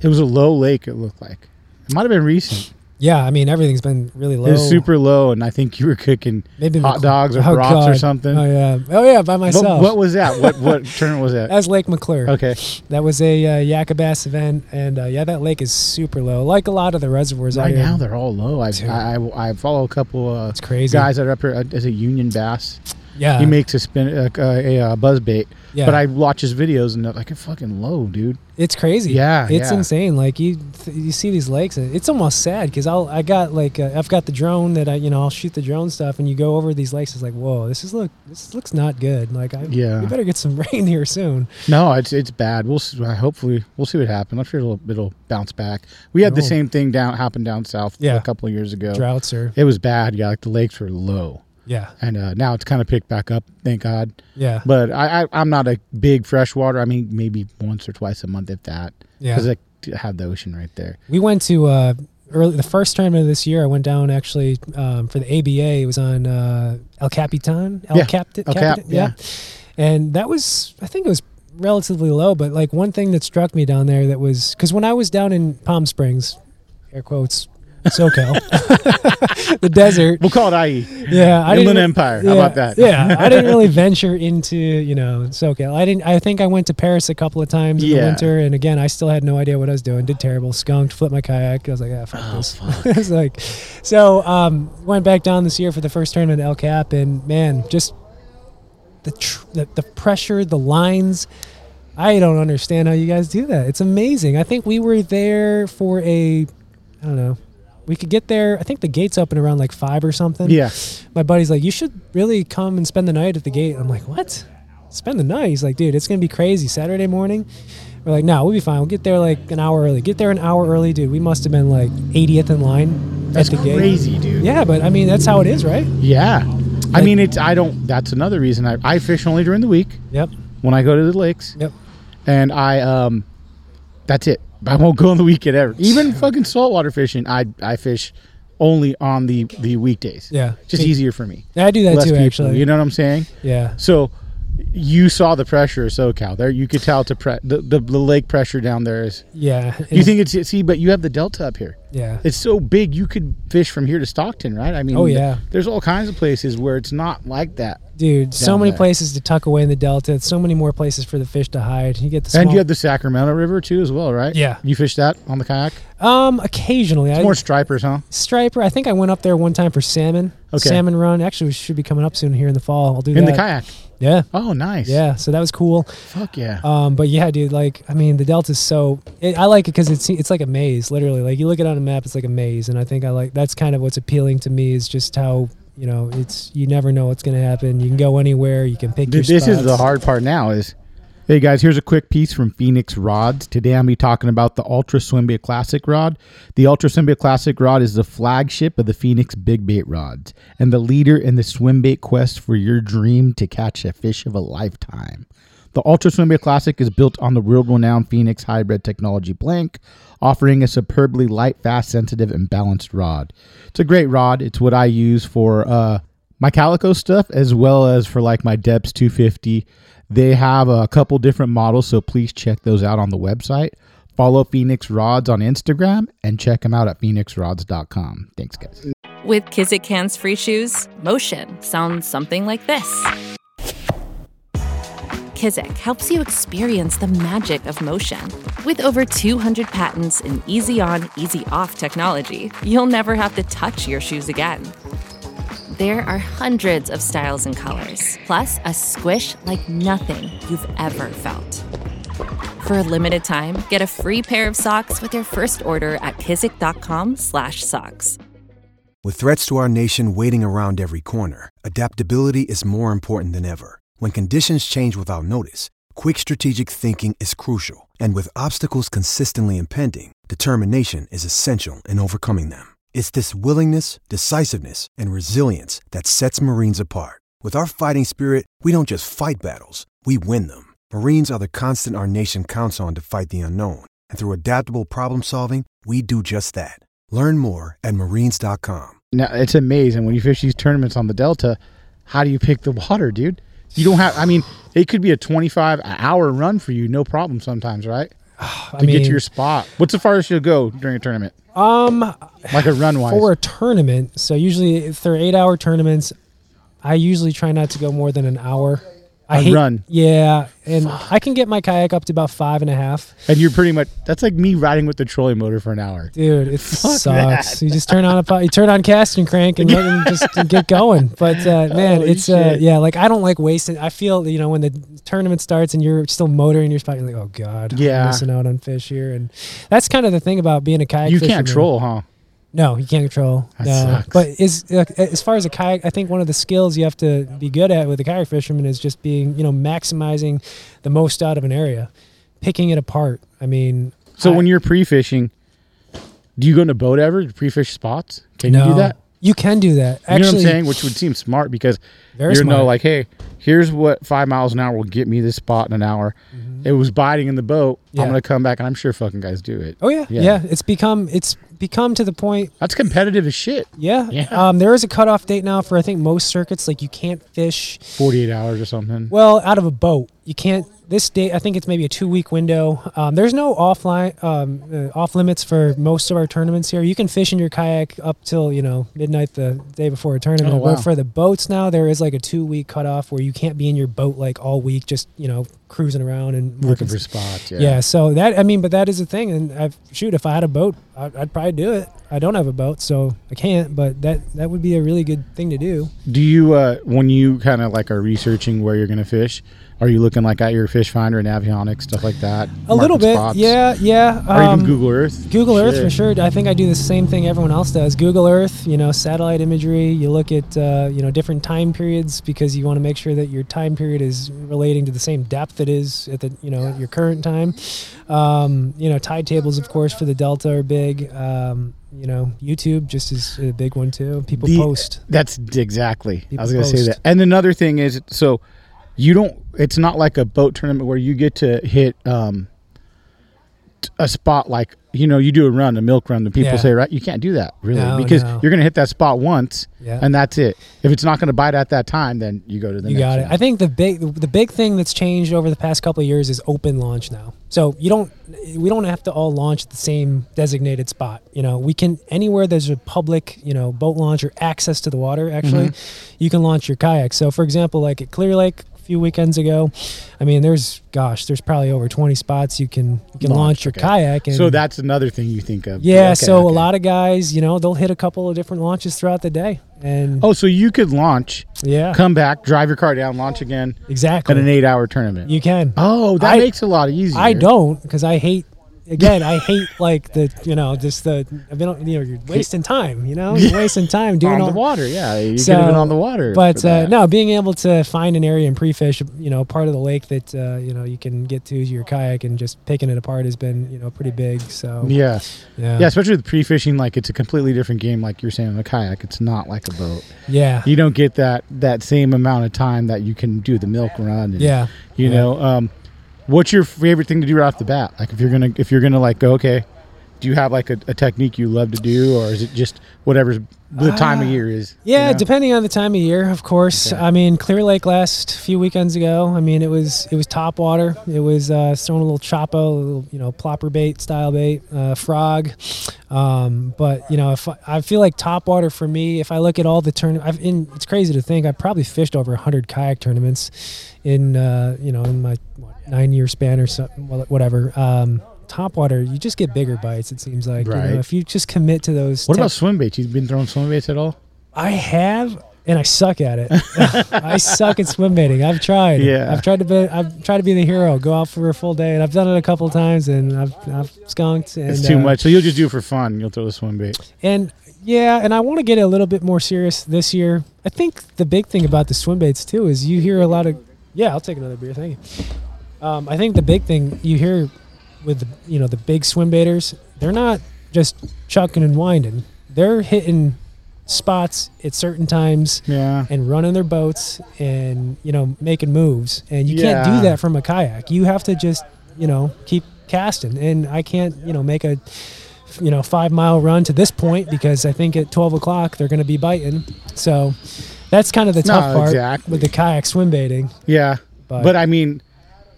[SPEAKER 1] it was a low lake it looked like. It might have been recent.
[SPEAKER 2] Yeah, I mean everything's been really low.
[SPEAKER 1] It was super low, and I think you were cooking
[SPEAKER 2] Maybe
[SPEAKER 1] hot dogs or
[SPEAKER 2] Oh,
[SPEAKER 1] brats or something.
[SPEAKER 2] Oh yeah, oh yeah, by
[SPEAKER 1] What,
[SPEAKER 2] myself.
[SPEAKER 1] what was that? What what tournament was that?
[SPEAKER 2] That's Lake McClure.
[SPEAKER 1] Okay.
[SPEAKER 2] That was a uh, Yakabass event, and uh, yeah, that lake is super low, like a lot of the reservoirs out
[SPEAKER 1] Right now they're all low. I, I, I follow a couple uh,
[SPEAKER 2] It's crazy.
[SPEAKER 1] guys that are up here. Uh, is it Union Bass?
[SPEAKER 2] Yeah,
[SPEAKER 1] he makes a spin uh, a, a, buzz bait.
[SPEAKER 2] yeah,
[SPEAKER 1] But I watch his videos and they're like, it's fucking low, dude.
[SPEAKER 2] it's crazy.
[SPEAKER 1] Yeah,
[SPEAKER 2] it's
[SPEAKER 1] yeah.
[SPEAKER 2] insane. Like you, th- you see these lakes, it's almost sad because I'll, I got like, uh, I've got the drone that I, you know, I'll shoot the drone stuff, and you go over these lakes. It's like, whoa, this is look, this looks not good. Like, I,
[SPEAKER 1] Yeah.
[SPEAKER 2] we better get some rain here soon.
[SPEAKER 1] No, it's it's bad. We'll s- uh, hopefully we'll see what happens. I'm sure it'll it'll bounce back. We had the same thing down happen down south
[SPEAKER 2] Yeah.
[SPEAKER 1] a couple of years ago.
[SPEAKER 2] Droughts are,
[SPEAKER 1] It was bad. Yeah, like the lakes were low,
[SPEAKER 2] yeah,
[SPEAKER 1] and uh, now it's kind of picked back up. Thank God.
[SPEAKER 2] yeah,
[SPEAKER 1] But I, I I'm not a big freshwater. I mean, maybe once or twice a month if that.
[SPEAKER 2] yeah.
[SPEAKER 1] Because I have the ocean right there.
[SPEAKER 2] We went to uh, early the first tournament of this year. I went down actually um, for the ABA. It was on uh, El Capitan. El
[SPEAKER 1] Yeah, El Cap,
[SPEAKER 2] yeah. And that was, I think it was relatively low. But like one thing that struck me down there that was because when I was down in Palm Springs, air quotes, SoCal, the desert.
[SPEAKER 1] We'll call it IE.
[SPEAKER 2] Yeah, I
[SPEAKER 1] Inland
[SPEAKER 2] didn't.
[SPEAKER 1] Empire. How about that?
[SPEAKER 2] yeah, I didn't really venture into you know SoCal. I didn't. I think I went to Perris a couple of times in the winter, and again, I still had no idea what I was doing. Did terrible, skunked, flipped my kayak. I was like, ah, fuck
[SPEAKER 1] Oh,
[SPEAKER 2] this. I was like, so um, went back down this year for the first tournament at El Cap, and man, just the tr- the, the pressure, the lines. I don't understand how you guys do that. It's amazing. I think we were there for a, I don't know. We could get there. I think the gates open around like five or something
[SPEAKER 1] Yeah.
[SPEAKER 2] my buddy's like, you should really come and spend the night at the gate. I'm like, what? Spend the night? He's like, dude, it's gonna be crazy. Saturday morning. We're like, no, we'll be fine. We'll get there like an hour early. Get there an hour early, dude. We must have been like 80th in line
[SPEAKER 1] That's
[SPEAKER 2] at the gate.
[SPEAKER 1] crazy, dude.
[SPEAKER 2] Yeah, but I mean, that's how it is, right?
[SPEAKER 1] Yeah. I mean, it's I don't. That's another reason I I fish only during the week
[SPEAKER 2] Yep.
[SPEAKER 1] when I go to the lakes,
[SPEAKER 2] Yep.
[SPEAKER 1] and I um, that's it. I won't go on the weekend ever. Even fucking saltwater fishing, I I fish only on the the weekdays.
[SPEAKER 2] Yeah.
[SPEAKER 1] just easier for me.
[SPEAKER 2] I do that
[SPEAKER 1] Less
[SPEAKER 2] too,
[SPEAKER 1] people.
[SPEAKER 2] actually.
[SPEAKER 1] You know what I'm saying?
[SPEAKER 2] yeah.
[SPEAKER 1] So you saw the pressure of SoCal there. You could tell it's a pre- the, the the lake pressure down there is.
[SPEAKER 2] Yeah.
[SPEAKER 1] You think it's see, but you have the delta up here.
[SPEAKER 2] Yeah.
[SPEAKER 1] It's so big you could fish from here to Stockton, right? I mean,
[SPEAKER 2] Oh, yeah.
[SPEAKER 1] There's all kinds of places where it's not like that.
[SPEAKER 2] Dude, so many
[SPEAKER 1] there.
[SPEAKER 2] places to tuck away in the delta. So many more places for the fish to hide. You get the small,
[SPEAKER 1] And you have the Sacramento River too, as well, right?
[SPEAKER 2] Yeah.
[SPEAKER 1] You fish that on the kayak?
[SPEAKER 2] um occasionally. I,
[SPEAKER 1] More stripers, huh?
[SPEAKER 2] striper. I think I went up there one time for salmon.
[SPEAKER 1] Okay.
[SPEAKER 2] Salmon run. Actually, we should be coming up soon here in the fall. I'll do that.
[SPEAKER 1] In
[SPEAKER 2] that.
[SPEAKER 1] the kayak.
[SPEAKER 2] Yeah.
[SPEAKER 1] Oh, nice.
[SPEAKER 2] Yeah. So that was cool.
[SPEAKER 1] Fuck yeah.
[SPEAKER 2] Um, but yeah, dude, like, I mean, the Delta's so, it, I like it because it's, it's like a maze, literally. Like, you look at it on a map, it's like a maze. And I think I like, that's kind of what's appealing to me is just how, you know, it's, you never know what's going to happen. You can go anywhere, you can pick
[SPEAKER 1] Dude,
[SPEAKER 2] your
[SPEAKER 1] this is the hard part now is Hey guys, here's a quick piece from Phoenix Rods. Today I'm be talking about the Ultra Swimbait Classic rod. The Ultra Swimbait Classic rod is the flagship of the Phoenix Big Bait rods and the leader in the swimbait quest for your dream to catch a fish of a lifetime. The Ultra Swimbait Classic is built on the world-renowned Phoenix hybrid technology blank, offering a superbly light, fast, sensitive, and balanced rod. It's a great rod. It's what I use for uh, my calico stuff as well as for like my Deps 250. They have a couple different models, so please check those out on the website. Follow Phoenix Rods on Instagram and check them out at phoenixrods.com. Thanks, guys.
[SPEAKER 3] With Kizik hands free shoes, motion sounds something like this. Kizik helps you experience the magic of motion. With over 200 patents and easy on, easy off technology, you'll never have to touch your shoes again. There are hundreds of styles and colors, plus a squish like nothing you've ever felt. For a limited time, get a free pair of socks with your first order at kizik.com/socks.
[SPEAKER 4] With threats to our nation waiting around every corner, adaptability is more important than ever. When conditions change without notice, quick strategic thinking is crucial. And with obstacles consistently impending, determination is essential in overcoming them. It's this willingness, decisiveness, and resilience that sets Marines apart. With our fighting spirit, we don't just fight battles, we win them. Marines are the constant our nation counts on to fight the unknown. And through adaptable problem solving, we do just that. Learn more at marines.com.
[SPEAKER 1] Now, it's amazing when you fish these tournaments on the Delta, how do you pick the water, dude? You don't have, I mean, it could be a 25 hour run for you, no problem sometimes, right?
[SPEAKER 2] I
[SPEAKER 1] to get to your spot? What's the farthest you'll go during a tournament?
[SPEAKER 2] um,
[SPEAKER 1] Like a run wise?
[SPEAKER 2] for a tournament. So usually, if they're eight-hour tournaments, I usually try not to go more than an hour. I hate,
[SPEAKER 1] run.
[SPEAKER 2] Yeah, and I can get my kayak up to about five and a half.
[SPEAKER 1] and you're pretty much that's like me riding with the trolling motor for an hour.
[SPEAKER 2] Dude, it sucks.
[SPEAKER 1] that.
[SPEAKER 2] You just turn on a you turn on cast and crank and let them just get going. But uh, man,
[SPEAKER 1] Holy
[SPEAKER 2] it's uh, yeah, like I don't like wasting. I feel you know when the tournament starts and you're still motoring your spot, you're like, oh god,
[SPEAKER 1] Yeah.
[SPEAKER 2] I'm missing out on fish here, and that's kind of the thing about being a kayak.
[SPEAKER 1] You can't troll, huh?
[SPEAKER 2] No, you can't control.
[SPEAKER 1] That
[SPEAKER 2] no,
[SPEAKER 1] sucks.
[SPEAKER 2] but is uh, as far as a kayak, I think one of the skills you have to be good at with a kayak fisherman is just being, you know, maximizing the most out of an area, picking it apart. I mean,
[SPEAKER 1] So
[SPEAKER 2] I-
[SPEAKER 1] when you're pre-fishing, do you go in a boat ever to pre-fish spots? Can you
[SPEAKER 2] no,
[SPEAKER 1] do that?
[SPEAKER 2] You can do that.
[SPEAKER 1] You know
[SPEAKER 2] Actually,
[SPEAKER 1] what I'm saying? Which would seem smart because you know,
[SPEAKER 2] smart.
[SPEAKER 1] like, hey, here's what five miles an hour will get me this spot in an hour. It was biting in the boat.
[SPEAKER 2] Mm-hmm. Yeah.
[SPEAKER 1] I'm gonna come back, and I'm sure fucking guys do it.
[SPEAKER 2] Oh yeah,
[SPEAKER 1] Yeah.
[SPEAKER 2] yeah, It's become it's become to the point.
[SPEAKER 1] That's competitive as shit.
[SPEAKER 2] Yeah.
[SPEAKER 1] Yeah.
[SPEAKER 2] Um, there is a cutoff date now for I think most circuits. Like you can't fish
[SPEAKER 1] 48 hours or something.
[SPEAKER 2] well out of a boat. You can't. This date, I think it's maybe a two week window. Um, there's no offline um, uh, off limits for most of our tournaments here. You can fish in your kayak up till you know midnight the day before a tournament.
[SPEAKER 1] Oh, wow.
[SPEAKER 2] But for the boats now, there is like a two week cutoff where you can't be in your boat like all week, just you know cruising around and
[SPEAKER 1] Looking for spots. Yeah.
[SPEAKER 2] Yeah. so that I mean, but that is a thing, and I've shoot if I had a boat, I'd, I'd probably do it. I don't have a boat, so I can't. But that that would be a really good thing to do.
[SPEAKER 1] Do you, uh, when you kind of like are researching where you're gonna fish, are you looking like at your fish finder and Navionics stuff like that?
[SPEAKER 2] A little bit,
[SPEAKER 1] spots?
[SPEAKER 2] yeah, yeah.
[SPEAKER 1] Or
[SPEAKER 2] um,
[SPEAKER 1] even Google Earth.
[SPEAKER 2] Google Earth
[SPEAKER 1] Shit.
[SPEAKER 2] for sure. I think I do the same thing everyone else does. Google Earth, you know, satellite imagery. You look at uh, you know different time periods because you want to make sure that your time period is relating to the same depth it is at the you know at your current time. Um, you know, tide tables, of course, for the delta are big. Um, you know, YouTube just is a big one too. People
[SPEAKER 1] The-
[SPEAKER 2] post.
[SPEAKER 1] That's exactly. I was gonna say that. And another thing is, so you don't. It's not like a boat tournament where you get to hit um, a spot like you know you do a run, a milk run. The people
[SPEAKER 2] Yeah.
[SPEAKER 1] say right, you can't do that really
[SPEAKER 2] No,
[SPEAKER 1] because
[SPEAKER 2] no.
[SPEAKER 1] you're gonna hit that spot once,
[SPEAKER 2] Yeah.
[SPEAKER 1] and that's it. If it's not gonna bite at that time, then you go to the.
[SPEAKER 2] You
[SPEAKER 1] next
[SPEAKER 2] got it.
[SPEAKER 1] one.
[SPEAKER 2] I think the big the big thing that's changed over the past couple of years is open launch now. So you don't we don't have to all launch at the same designated spot. You know, we can anywhere there's a public, you know, boat launch or access to the water actually,
[SPEAKER 1] Mm-hmm.
[SPEAKER 2] you can launch your kayak. So for example, like at Clear Lake few weekends ago, I mean there's gosh, there's probably over 20 spots you can you can launch, your
[SPEAKER 1] okay.
[SPEAKER 2] kayak and
[SPEAKER 1] So that's another thing you think of.
[SPEAKER 2] yeah,
[SPEAKER 1] Okay,
[SPEAKER 2] so a lot of guys, you know, they'll hit a couple of different launches throughout the day. And
[SPEAKER 1] Oh, so you could launch,
[SPEAKER 2] yeah,
[SPEAKER 1] come back, drive your car down, launch again,
[SPEAKER 2] exactly.
[SPEAKER 1] at an eight-hour tournament.
[SPEAKER 2] you can.
[SPEAKER 1] oh, that
[SPEAKER 2] I-
[SPEAKER 1] makes a lot easier.
[SPEAKER 2] I don't because I hate. Again, I hate like the you know just the I've been you know you're wasting time. You know you're wasting time doing
[SPEAKER 1] on
[SPEAKER 2] all
[SPEAKER 1] the water. Yeah, you
[SPEAKER 2] So,
[SPEAKER 1] could have been on the water.
[SPEAKER 2] But uh, no, being able to find an area and pre-fish, you know, part of the lake that uh, you know you can get to your kayak and just picking it apart has been you know pretty big. So
[SPEAKER 1] Yeah.
[SPEAKER 2] yeah,
[SPEAKER 1] Yeah, especially with pre-fishing, like it's a completely different game. Like you're saying on a kayak, it's not like a boat.
[SPEAKER 2] yeah,
[SPEAKER 1] You don't get that that same amount of time that you can do the milk run. And,
[SPEAKER 2] yeah.
[SPEAKER 1] You
[SPEAKER 2] yeah.
[SPEAKER 1] know, um, what's your favorite thing to do right off the bat? Like if you're gonna if you're gonna like go okay, do you have like a, a technique you love to do, or is it just whatever the time of year is? you
[SPEAKER 2] Yeah,
[SPEAKER 1] know?
[SPEAKER 2] depending on the time of year, of course.
[SPEAKER 1] Okay.
[SPEAKER 2] I mean, Clear Lake last few weekends ago. I mean, it was it was top water. It was uh, throwing a little Choppo, a little you know plopper bait style bait, uh, frog. Um, but you know, if I, I feel like top water for me, if I look at all the turn, I've in. It's crazy to think I've probably fished over hundred kayak tournaments in uh, you know in my what, nine year span or something, whatever. Um, top water, you just get bigger bites. It seems like you know, if you just commit to those.
[SPEAKER 1] What
[SPEAKER 2] tech-
[SPEAKER 1] about swim baits? You've been throwing swim baits at all?
[SPEAKER 2] I have, and I suck at it. I suck at swim baiting. I've tried.
[SPEAKER 1] Yeah.
[SPEAKER 2] I've tried to be. I've tried to be the hero. Go out for a full day, and I've done it a couple of times, and I've, I've skunked. And,
[SPEAKER 1] It's too
[SPEAKER 2] uh,
[SPEAKER 1] much. So you'll just do it for fun. You'll throw the swim bait.
[SPEAKER 2] And yeah, and I want to get a little bit more serious this year. I think the big thing about the swim baits too is you hear a lot of. Yeah, I'll take another beer. Thank you. Um, I think the big thing you hear with the you know the big swim baiters, they're not just chucking and winding. They're hitting spots at certain times
[SPEAKER 1] Yeah.
[SPEAKER 2] and running their boats and you know making moves and you can't do that from a kayak you have to just you know keep casting and i can't you know make a you know five mile run to this point because i think at 12 o'clock they're going to be biting so that's kind of the
[SPEAKER 1] No,
[SPEAKER 2] tough part
[SPEAKER 1] exactly.
[SPEAKER 2] with the kayak swim baiting
[SPEAKER 1] Yeah.
[SPEAKER 2] but,
[SPEAKER 1] But I mean,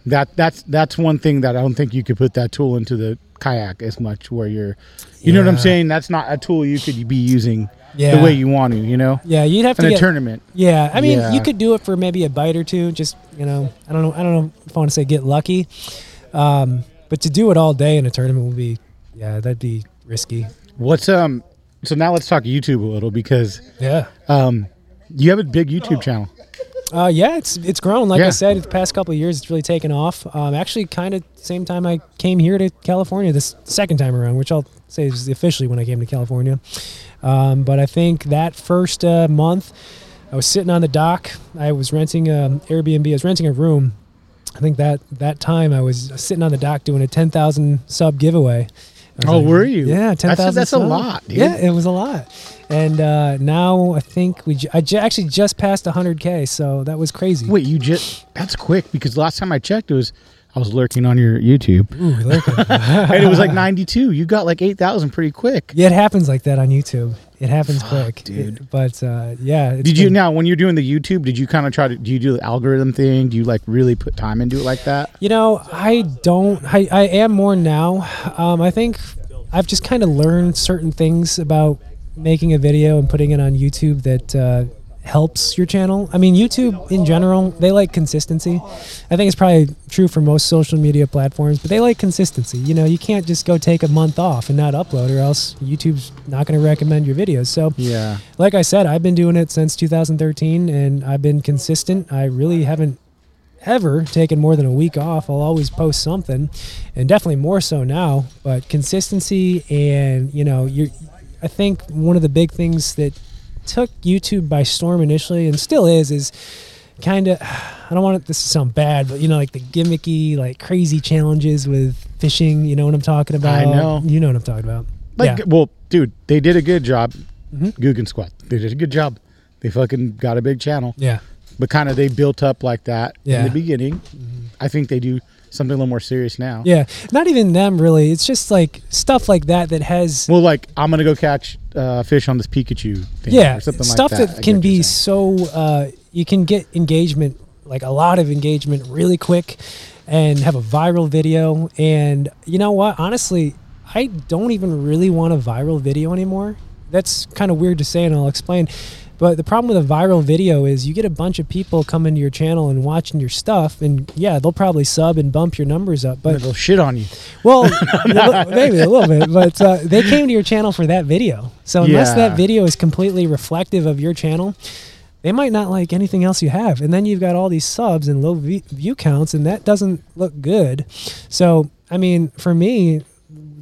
[SPEAKER 1] that that's that's one thing that I don't think you could put that tool into the kayak as much. Where you're, you know what I'm saying? That's not a tool you could be using
[SPEAKER 2] Yeah.
[SPEAKER 1] the way you want to. You know,
[SPEAKER 2] Yeah, you'd have
[SPEAKER 1] in
[SPEAKER 2] to get, a
[SPEAKER 1] tournament.
[SPEAKER 2] Yeah, I mean,
[SPEAKER 1] Yeah.
[SPEAKER 2] you could do it for maybe a bite or two. Just you know, I don't know. I don't know if I want to say get lucky, um, but to do it all day in a tournament would be, yeah, that'd be risky.
[SPEAKER 1] What's um? So now let's talk YouTube a little because
[SPEAKER 2] Yeah.
[SPEAKER 1] um, you have a big YouTube channel.
[SPEAKER 2] Uh, yeah, it's it's grown. Like
[SPEAKER 1] Yeah.
[SPEAKER 2] I said, the past couple of years, it's really taken off. Um, actually, kind of same time I came here to California, this second time around, which I'll say is officially when I came to California. Um, but I think that first uh, month, I was sitting on the dock. I was renting um, Airbnb. I was renting a room. I think that that time I was sitting on the dock doing a ten thousand sub giveaway.
[SPEAKER 1] Oh, were you?
[SPEAKER 2] Yeah, ten
[SPEAKER 1] That's a- that's a lot, dude.
[SPEAKER 2] Yeah, it was a lot. And uh, now I think we ju- I ju- actually just passed 100k, so that was crazy.
[SPEAKER 1] Wait, you just that's quick because last time I checked it was I was lurking on your YouTube
[SPEAKER 2] Ooh, at-
[SPEAKER 1] and it was like 92. You got like 8,000 pretty quick.
[SPEAKER 2] yeah, it happens like that on YouTube. It happens quick,
[SPEAKER 1] dude.
[SPEAKER 2] It- but uh, yeah,
[SPEAKER 1] Did you now when you're doing the YouTube? Did you kind of try to do you do the algorithm thing? Do you like really put time into it like that?
[SPEAKER 2] You know, I don't. I, I am more now. Um, I think I've just kind of learned certain things about making a video and putting it on YouTube that uh, helps your channel. I mean, YouTube in general, they like consistency. I think it's probably true for most social media platforms, but they like consistency. You know, you can't just go take a month off and not upload, or else YouTube's not going to recommend your videos. So,
[SPEAKER 1] Yeah.
[SPEAKER 2] like I said, I've been doing it since 2013 and I've been consistent. I really haven't ever taken more than a week off. I'll always post something and definitely more so now, but consistency and, you know, you're I think one of the big things that took YouTube by storm initially and still is is kind of I don't want it, this to sound bad, but you know, like the gimmicky, like crazy challenges with fishing. You know what I'm talking about?
[SPEAKER 1] I know.
[SPEAKER 2] You know what I'm talking about.
[SPEAKER 1] Like,
[SPEAKER 2] yeah.
[SPEAKER 1] well, dude, they did a good job.
[SPEAKER 2] Mhm.
[SPEAKER 1] Googan Squad. They did a good job. They fucking got a big channel,
[SPEAKER 2] Yeah.
[SPEAKER 1] but kind of they built up like that in
[SPEAKER 2] Yeah. Mm-hmm.
[SPEAKER 1] the beginning. I think they do something a little more serious now.
[SPEAKER 2] Yeah. Not even them really. It's just like stuff like that that has
[SPEAKER 1] Well, like I'm gonna go catch uh, fish on this Pikachu thing.
[SPEAKER 2] yeah
[SPEAKER 1] or something
[SPEAKER 2] stuff
[SPEAKER 1] like that.
[SPEAKER 2] That can be so uh, you can get engagement like a lot of engagement really quick and have a viral video and you know what honestly i don't even really want a viral video anymore that's kind of weird to say and i'll explain but the problem with a viral video is you get a bunch of people coming to your channel and watching your stuff and yeah they'll probably sub and bump your numbers up but
[SPEAKER 1] They'll shit on you.
[SPEAKER 2] well, maybe a little bit, but uh, they came to your channel for that video. So unless
[SPEAKER 1] Yeah.
[SPEAKER 2] that video is completely reflective of your channel, they might not like anything else you have. And then you've got all these subs and low v- view counts, and that doesn't look good. So, I mean, for me,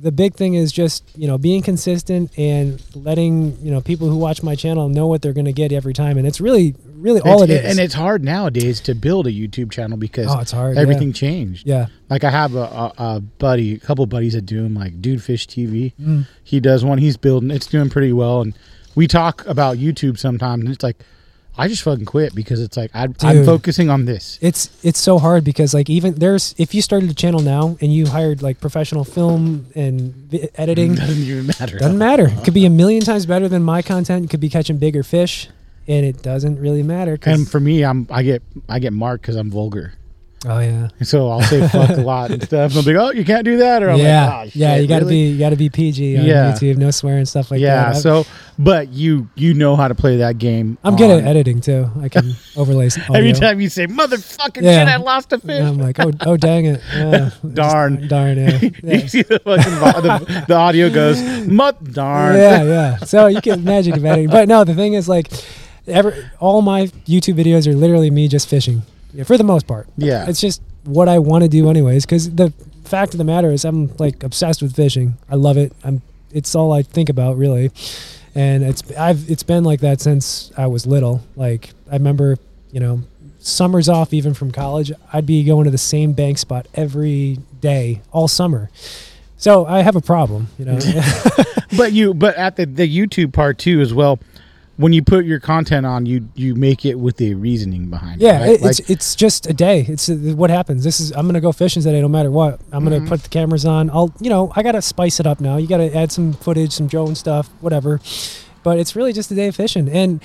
[SPEAKER 2] the big thing is just you know being consistent and letting you know people who watch my channel know what they're going to get every time, and it's really, really all
[SPEAKER 1] It's-
[SPEAKER 2] it is.
[SPEAKER 1] And it's hard nowadays to build a YouTube channel because
[SPEAKER 2] Oh, it's hard,
[SPEAKER 1] Everything
[SPEAKER 2] yeah.
[SPEAKER 1] changed.
[SPEAKER 2] yeah,
[SPEAKER 1] Like I have a, a, a buddy, a couple buddies that do like Dude Fish TV.
[SPEAKER 2] Mm.
[SPEAKER 1] He does one. He's building. It's doing pretty well. And we talk about YouTube sometimes, and it's like I just fucking quit because it's like I, I'm focusing on this.
[SPEAKER 2] it's it's so hard because like even there's if you started a channel now and you hired like professional film and editing
[SPEAKER 1] Doesn't even matter.
[SPEAKER 2] doesn't matter it could be a million times better than my content you could be catching bigger fish and it doesn't really matter
[SPEAKER 1] And for me, I'm I get I get marked because I'm vulgar.
[SPEAKER 2] Oh yeah
[SPEAKER 1] so I'll say fuck a lot and stuff. And they'll be like, oh, you can't do that. Or I'm
[SPEAKER 2] yeah
[SPEAKER 1] like, oh,
[SPEAKER 2] yeah you gotta
[SPEAKER 1] really?
[SPEAKER 2] be you gotta be pg on
[SPEAKER 1] Yeah.
[SPEAKER 2] youtube no swearing stuff like
[SPEAKER 1] yeah.
[SPEAKER 2] that I've-
[SPEAKER 1] So, but you you know how to play that game.
[SPEAKER 2] i'm good at editing too i can overlay.
[SPEAKER 1] Every time you say motherfucking
[SPEAKER 2] Yeah.
[SPEAKER 1] shit, I lost a fish.
[SPEAKER 2] And i'm like oh oh dang it yeah.
[SPEAKER 1] Darn.
[SPEAKER 2] darn yeah,
[SPEAKER 1] you
[SPEAKER 2] yeah.
[SPEAKER 1] see the fucking the, the audio goes, mut darn.
[SPEAKER 2] Yeah, yeah. So you can magic of editing. But no, the thing is like ever all my YouTube videos are literally me just fishing. Yeah, for the most part.
[SPEAKER 1] Yeah.
[SPEAKER 2] It's just what I want to do anyways cuz the fact of the matter is I'm like obsessed with fishing. I love it. I'm it's all I think about really. And it's I've it's been like that since I was little. Like I remember, you know, summers off even from college, I'd be going to the same bank spot every day all summer. So I have a problem, you know.
[SPEAKER 1] But you, but at the the YouTube part too as well. When you put your content on, you you make it with a reasoning behind
[SPEAKER 2] Yeah,
[SPEAKER 1] it. right?
[SPEAKER 2] it, it's it's just a day. It's uh, what happens. This is I'm gonna go fishing today, no matter what. I'm
[SPEAKER 1] Mm-hmm.
[SPEAKER 2] gonna put the cameras on. I'll you know I gotta spice it up now. You gotta add some footage, some drone stuff, whatever. But it's really just a day of fishing, and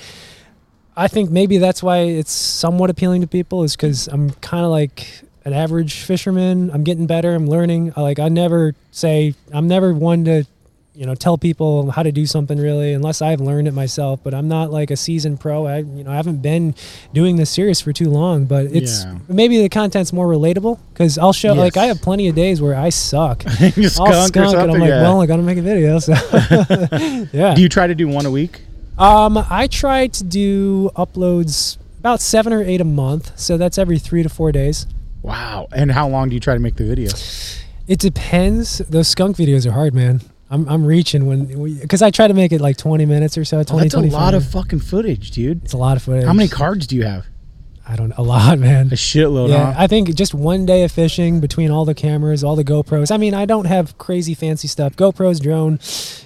[SPEAKER 2] I think maybe that's why it's somewhat appealing to people is because I'm kind of like an average fisherman. I'm getting better. I'm learning. I, like I never say I'm never one to you know tell people how to do something really unless I've learned it myself. But I'm not like a seasoned pro. I you know I haven't been doing this serious for too long. But it's
[SPEAKER 1] Yeah.
[SPEAKER 2] maybe the content's more relatable because I'll show like I have plenty of days where I suck.
[SPEAKER 1] You skunk
[SPEAKER 2] skunk and I'm like,
[SPEAKER 1] yeah.
[SPEAKER 2] well, I gotta make a video. So yeah.
[SPEAKER 1] Do you try to do one a week?
[SPEAKER 2] Um, I try to do uploads about seven or eight a month, so that's every three to four days.
[SPEAKER 1] Wow. And how long do you try to make the video?
[SPEAKER 2] It depends. Those skunk videos are hard, man. I'm, I'm reaching when because I try to make it like 20 minutes or so. 20,
[SPEAKER 1] that's a lot of fucking footage, dude.
[SPEAKER 2] It's a lot of footage.
[SPEAKER 1] How many cards do you have?
[SPEAKER 2] I don't. A lot, man.
[SPEAKER 1] A shitload.
[SPEAKER 2] Yeah,
[SPEAKER 1] huh?
[SPEAKER 2] I think just one day of fishing between all the cameras, all the GoPros. I mean, I don't have crazy fancy stuff. GoPros, drone,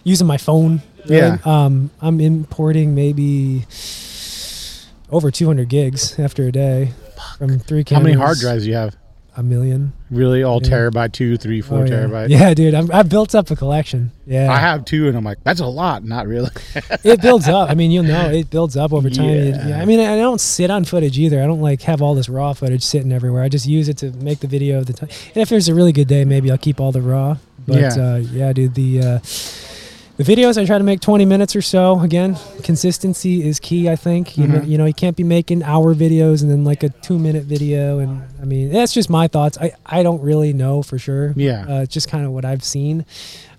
[SPEAKER 2] using my phone. really.
[SPEAKER 1] Yeah.
[SPEAKER 2] Um, I'm importing maybe over 200 gigs after a day from three cameras.
[SPEAKER 1] How many hard drives do you have?
[SPEAKER 2] A million.
[SPEAKER 1] Really, all
[SPEAKER 2] Yeah.
[SPEAKER 1] terabyte, two, three, four
[SPEAKER 2] Oh, yeah.
[SPEAKER 1] terabyte.
[SPEAKER 2] Yeah, dude. I'm, I've built up a collection. Yeah.
[SPEAKER 1] I have two, and I'm like, that's a lot. Not really.
[SPEAKER 2] it builds up. I mean, you'll know it builds up over time. It-
[SPEAKER 1] Yeah.
[SPEAKER 2] yeah. I mean, I don't sit on footage either. I don't like have all this raw footage sitting everywhere. I just use it to make the video of the time. And if there's a really good day, maybe I'll keep all the raw. But
[SPEAKER 1] Yeah.
[SPEAKER 2] yeah, uh, yeah dude. The uh, the videos I try to make 20 minutes or so. Again, consistency is key. I think you know
[SPEAKER 1] Mhm.
[SPEAKER 2] you know you can't be making hour videos and then like a two minute video. And I mean, that's just my thoughts. I I don't really know for sure.
[SPEAKER 1] Yeah.
[SPEAKER 2] uh, it's just kind of what I've seen.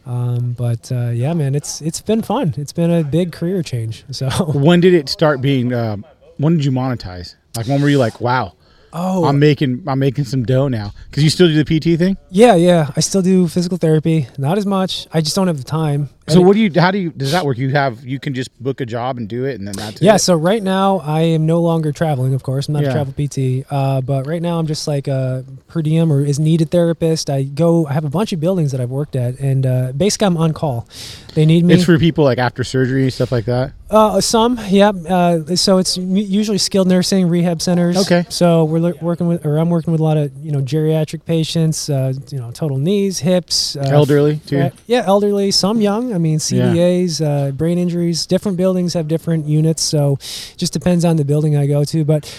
[SPEAKER 2] Um, but uh, yeah, man, it's it's been fun. It's been a big career change. So
[SPEAKER 1] when did it start being? Um, when did you monetize? Like when were you like, wow,
[SPEAKER 2] oh
[SPEAKER 1] I'm making I'm making some dough now? Because you still do the PT thing.
[SPEAKER 2] yeah, yeah, I still do physical therapy. Not as much. I just don't have the time.
[SPEAKER 1] So what do you? How do you? Does that work? You have you can just book a job and do it, and then that's
[SPEAKER 2] Yeah,
[SPEAKER 1] it?
[SPEAKER 2] so right now I am no longer traveling, of course. I'm not
[SPEAKER 1] Yeah.
[SPEAKER 2] a travel PT. Uh, but right now I'm just like a per diem or is needed therapist. I go, I have a bunch of buildings that I've worked at, and uh, basically I'm on call. They need me.
[SPEAKER 1] It's for people like after surgery stuff like that.
[SPEAKER 2] Uh, some, yeah. Uh, so it's usually skilled nursing rehab centers.
[SPEAKER 1] Okay.
[SPEAKER 2] So we're li- working with, or I'm working with a lot of you know geriatric patients. Uh, you know, total knees, hips, uh,
[SPEAKER 1] Elderly too.
[SPEAKER 2] Yeah, elderly, some young. I mean, CVAs, uh, brain injuries. Different buildings have different units, so just depends on the building I go to. But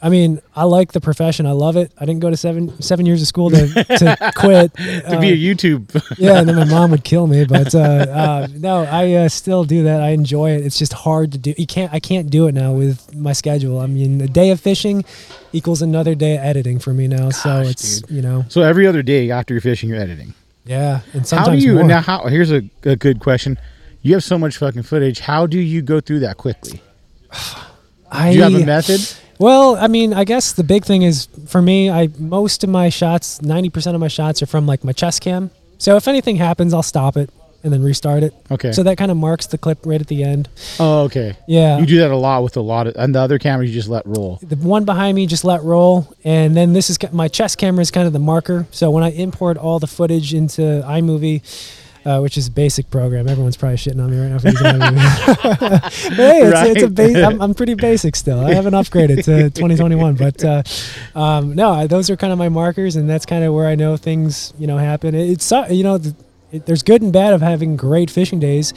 [SPEAKER 2] I mean, I like the profession. I love it. I didn't go to seven seven years of school to, to quit.
[SPEAKER 1] to be a YouTube.
[SPEAKER 2] yeah, and then my mom would kill me. But uh, uh, no, I uh, still do that. I enjoy it. It's just hard to do. You can't. I can't do it now with my schedule. I mean, a day of fishing equals another day of editing for me now. so it's
[SPEAKER 1] dude.
[SPEAKER 2] you know,
[SPEAKER 1] so every other day after you're fishing, you're editing.
[SPEAKER 2] Yeah. And sometimes
[SPEAKER 1] How do you
[SPEAKER 2] more.
[SPEAKER 1] now? How here's a, a good question. You have so much fucking footage. How do you go through that quickly?
[SPEAKER 2] I,
[SPEAKER 1] Do you have a method?
[SPEAKER 2] Well, I mean, I guess the big thing is for me, I most of my shots, ninety percent of my shots are from like my chest cam. So if anything happens, I'll stop it and then restart it.
[SPEAKER 1] Okay.
[SPEAKER 2] So that kind of marks the clip right at the end.
[SPEAKER 1] Oh, okay.
[SPEAKER 2] Yeah.
[SPEAKER 1] You do that a lot with a lot of, and the other camera you just let roll.
[SPEAKER 2] the one behind me just let roll and then this is my chest camera is kind of the marker so when i import all the footage into imovie uh, which is a basic program everyone's probably shitting on me right now for using imovie hey it's, it's a
[SPEAKER 1] Right.
[SPEAKER 2] ba- I'm, I'm pretty basic still i haven't upgraded to 2021 but uh, um, no those are kind of my markers and that's kind of where i know things you know happen it, it's you know th- it, there's good and bad of having great fishing days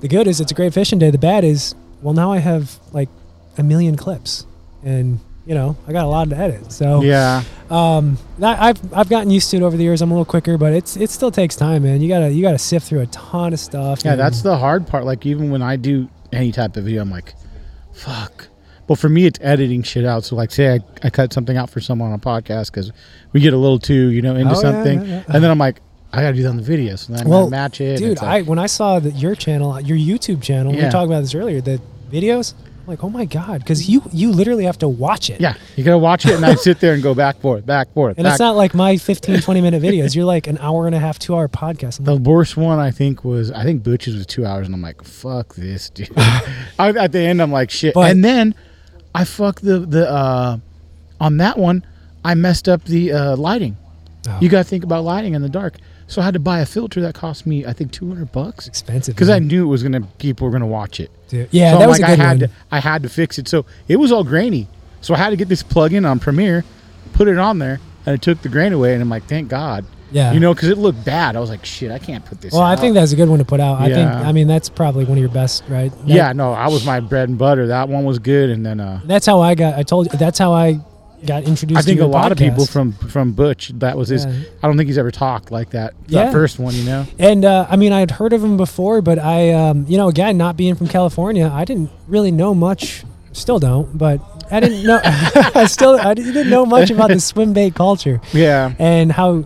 [SPEAKER 2] the good is it's a great fishing day the bad is well now i have like a million clips and you know i got a lot to edit so
[SPEAKER 1] Yeah.
[SPEAKER 2] um that, i've i've gotten used to it over the years i'm a little quicker but it's it still takes time man you gotta you gotta sift through a ton of stuff
[SPEAKER 1] Yeah, that's the hard part. Like even when I do any type of video, I'm like, fuck. But for me, it's editing shit out. So like, say I, I cut something out for someone on a podcast because we get a little too, you know, into
[SPEAKER 2] Oh, yeah,
[SPEAKER 1] something,
[SPEAKER 2] yeah, yeah.
[SPEAKER 1] and then I'm like, I gotta do that on the video. So then I
[SPEAKER 2] well
[SPEAKER 1] match it.
[SPEAKER 2] dude
[SPEAKER 1] it's
[SPEAKER 2] i when i saw that your channel your youtube channel we
[SPEAKER 1] Yeah.
[SPEAKER 2] were talking about this earlier the videos I'm like oh my god because you you literally have to watch it
[SPEAKER 1] yeah, you gotta watch it, and I sit there and go back forth, back forth.
[SPEAKER 2] and
[SPEAKER 1] back.
[SPEAKER 2] it's not like my 15 20 minute videos you're like an hour and a half two hour podcast I'm
[SPEAKER 1] The
[SPEAKER 2] like,
[SPEAKER 1] worst one I think was I think Butch's was two hours, and I'm like, fuck this, dude. I, at the end, I'm like, shit.
[SPEAKER 2] But-
[SPEAKER 1] and then I fuck the the uh, on that one. I messed up the uh, lighting.
[SPEAKER 2] Oh.
[SPEAKER 1] You got to think about lighting in the dark. So I had to buy a filter that cost me I think 200 bucks
[SPEAKER 2] expensive
[SPEAKER 1] because I knew it was gonna people were gonna watch it.
[SPEAKER 2] Dude. yeah
[SPEAKER 1] so
[SPEAKER 2] that
[SPEAKER 1] I'm
[SPEAKER 2] was
[SPEAKER 1] like,
[SPEAKER 2] a good
[SPEAKER 1] I had
[SPEAKER 2] one
[SPEAKER 1] to I had to fix it. So it was all grainy. So I had to get this plug-in on Premiere, put it on there, and it took the grain away. And I'm like, thank God.
[SPEAKER 2] Yeah.
[SPEAKER 1] You know, because it looked bad. I was like, shit, I can't put this.
[SPEAKER 2] well i
[SPEAKER 1] out.
[SPEAKER 2] think that's a good one to put out i think i mean that's probably one of your best right That-
[SPEAKER 1] yeah, no, I was my bread and butter. That one was good, and then uh,
[SPEAKER 2] That's how I got. I told you. That's how I got introduced.
[SPEAKER 1] I think
[SPEAKER 2] to
[SPEAKER 1] a lot of people from from Butch that was his.
[SPEAKER 2] Yeah.
[SPEAKER 1] I don't think he's ever talked like that.
[SPEAKER 2] Yeah.
[SPEAKER 1] First one, you know.
[SPEAKER 2] And uh, I mean, I'd heard of him before, but I, um, you know, again, not being from California, I didn't really know much. Still don't, but I didn't know. I still I didn't know much about the swim bait culture
[SPEAKER 1] Yeah.
[SPEAKER 2] and how